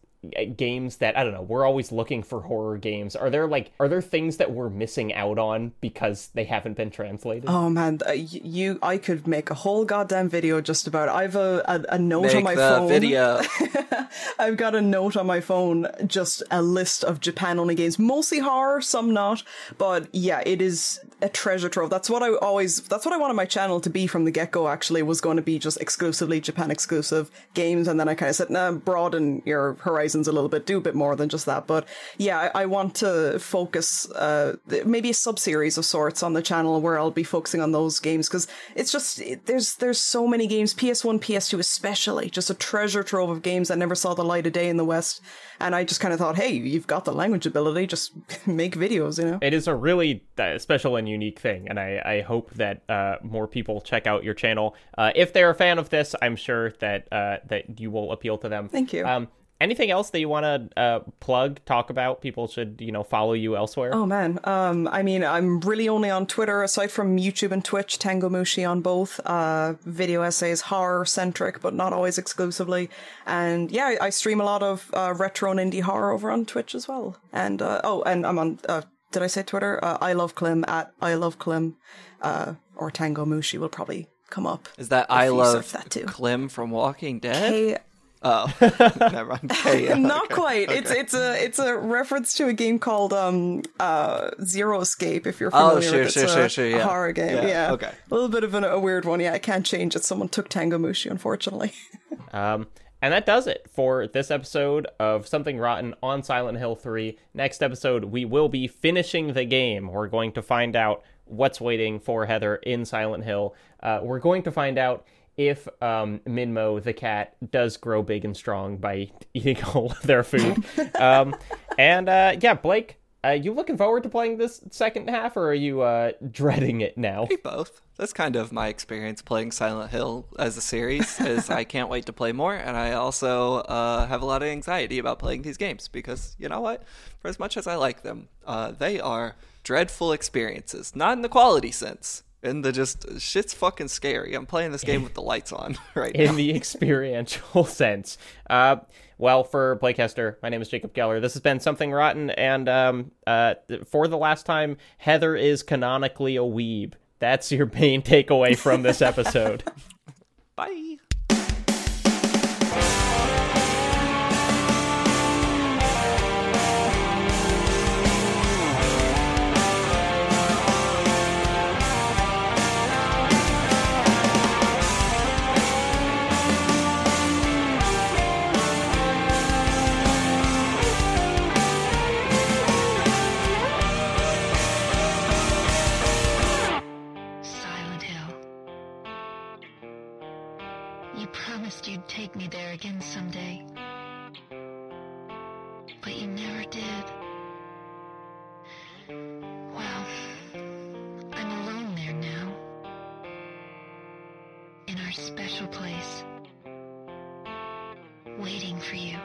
games that I don't know? We're always looking for horror games. Are there like are there things that we're missing out on because they haven't been translated? Oh man, uh, you! I could make a whole goddamn video just about. It. I've a, a, a note on Make my the phone. video. I've got a note on my phone, just a list of Japan only games, mostly horror, some not. But yeah, it is a treasure trove. That's what I always, that's what I wanted my channel to be from the get go, actually, was going to be just exclusively Japan exclusive games. And then I kind of said, nah, broaden your horizons a little bit, do a bit more than just that. But yeah, I, I want to focus, uh, maybe a sub series of sorts on the channel where I'll be focusing on those games because it's just, it, there's, there's so many games, PS1, PS2 especially, just a treasure trove of games that never saw the light of day in the West. And I just kind of thought, hey, you've got the language ability, just make videos, you know? It is a really uh, special and unique thing, and I, I hope that uh, more people check out your channel. Uh, if they're a fan of this, I'm sure that uh, that you will appeal to them. Thank you. Um, anything else that you want to uh, plug, talk about? People should, you know, follow you elsewhere. Oh man, um, I mean, I'm really only on Twitter aside from YouTube and Twitch. Tango Mushi on both. Uh, video essays, horror centric, but not always exclusively. And yeah, I stream a lot of uh, retro and indie horror over on Twitch as well. And uh, oh, and I'm on. Uh, did I say Twitter? Uh, I love Klim at I love Klim, uh, or Tango Mushi will probably come up. Is that I love that too. Klim from Walking Dead? K- Oh, never mind. K- Not okay. quite. Okay. It's it's a it's a reference to a game called um uh Zero Escape. If you're Oh, familiar sure, with it. sure, it's sure, a, sure, a yeah. horror game. Yeah, Yeah, okay. A little bit of an, a weird one. Yeah, I can't change it. Someone took Tango Mushi, unfortunately. Um, and that does it for this episode of Something Rotten on Silent Hill 3. Next episode, we will be finishing the game. We're going to find out what's waiting for Heather in Silent Hill. Uh, we're going to find out if um, Minmo the cat does grow big and strong by eating all of their food. um, and uh, yeah, Blake, uh, you looking forward to playing this second half, or are you uh, dreading it now? Maybe both. That's kind of my experience playing Silent Hill as a series. is I can't wait to play more, and I also uh, have a lot of anxiety about playing these games because you know what? For as much as I like them, uh, they are dreadful experiences. Not in the quality sense, in the just shit's fucking scary. I'm playing this game with the lights on right now. in the experiential sense. Uh, well, for Playcaster, my name is Jacob Geller. This has been Something Rotten, and um, uh, for the last time, Heather is canonically a weeb. That's your main takeaway from this episode. Bye. There again someday. But you never did. Well, I'm alone there now. In our special place. Waiting for you.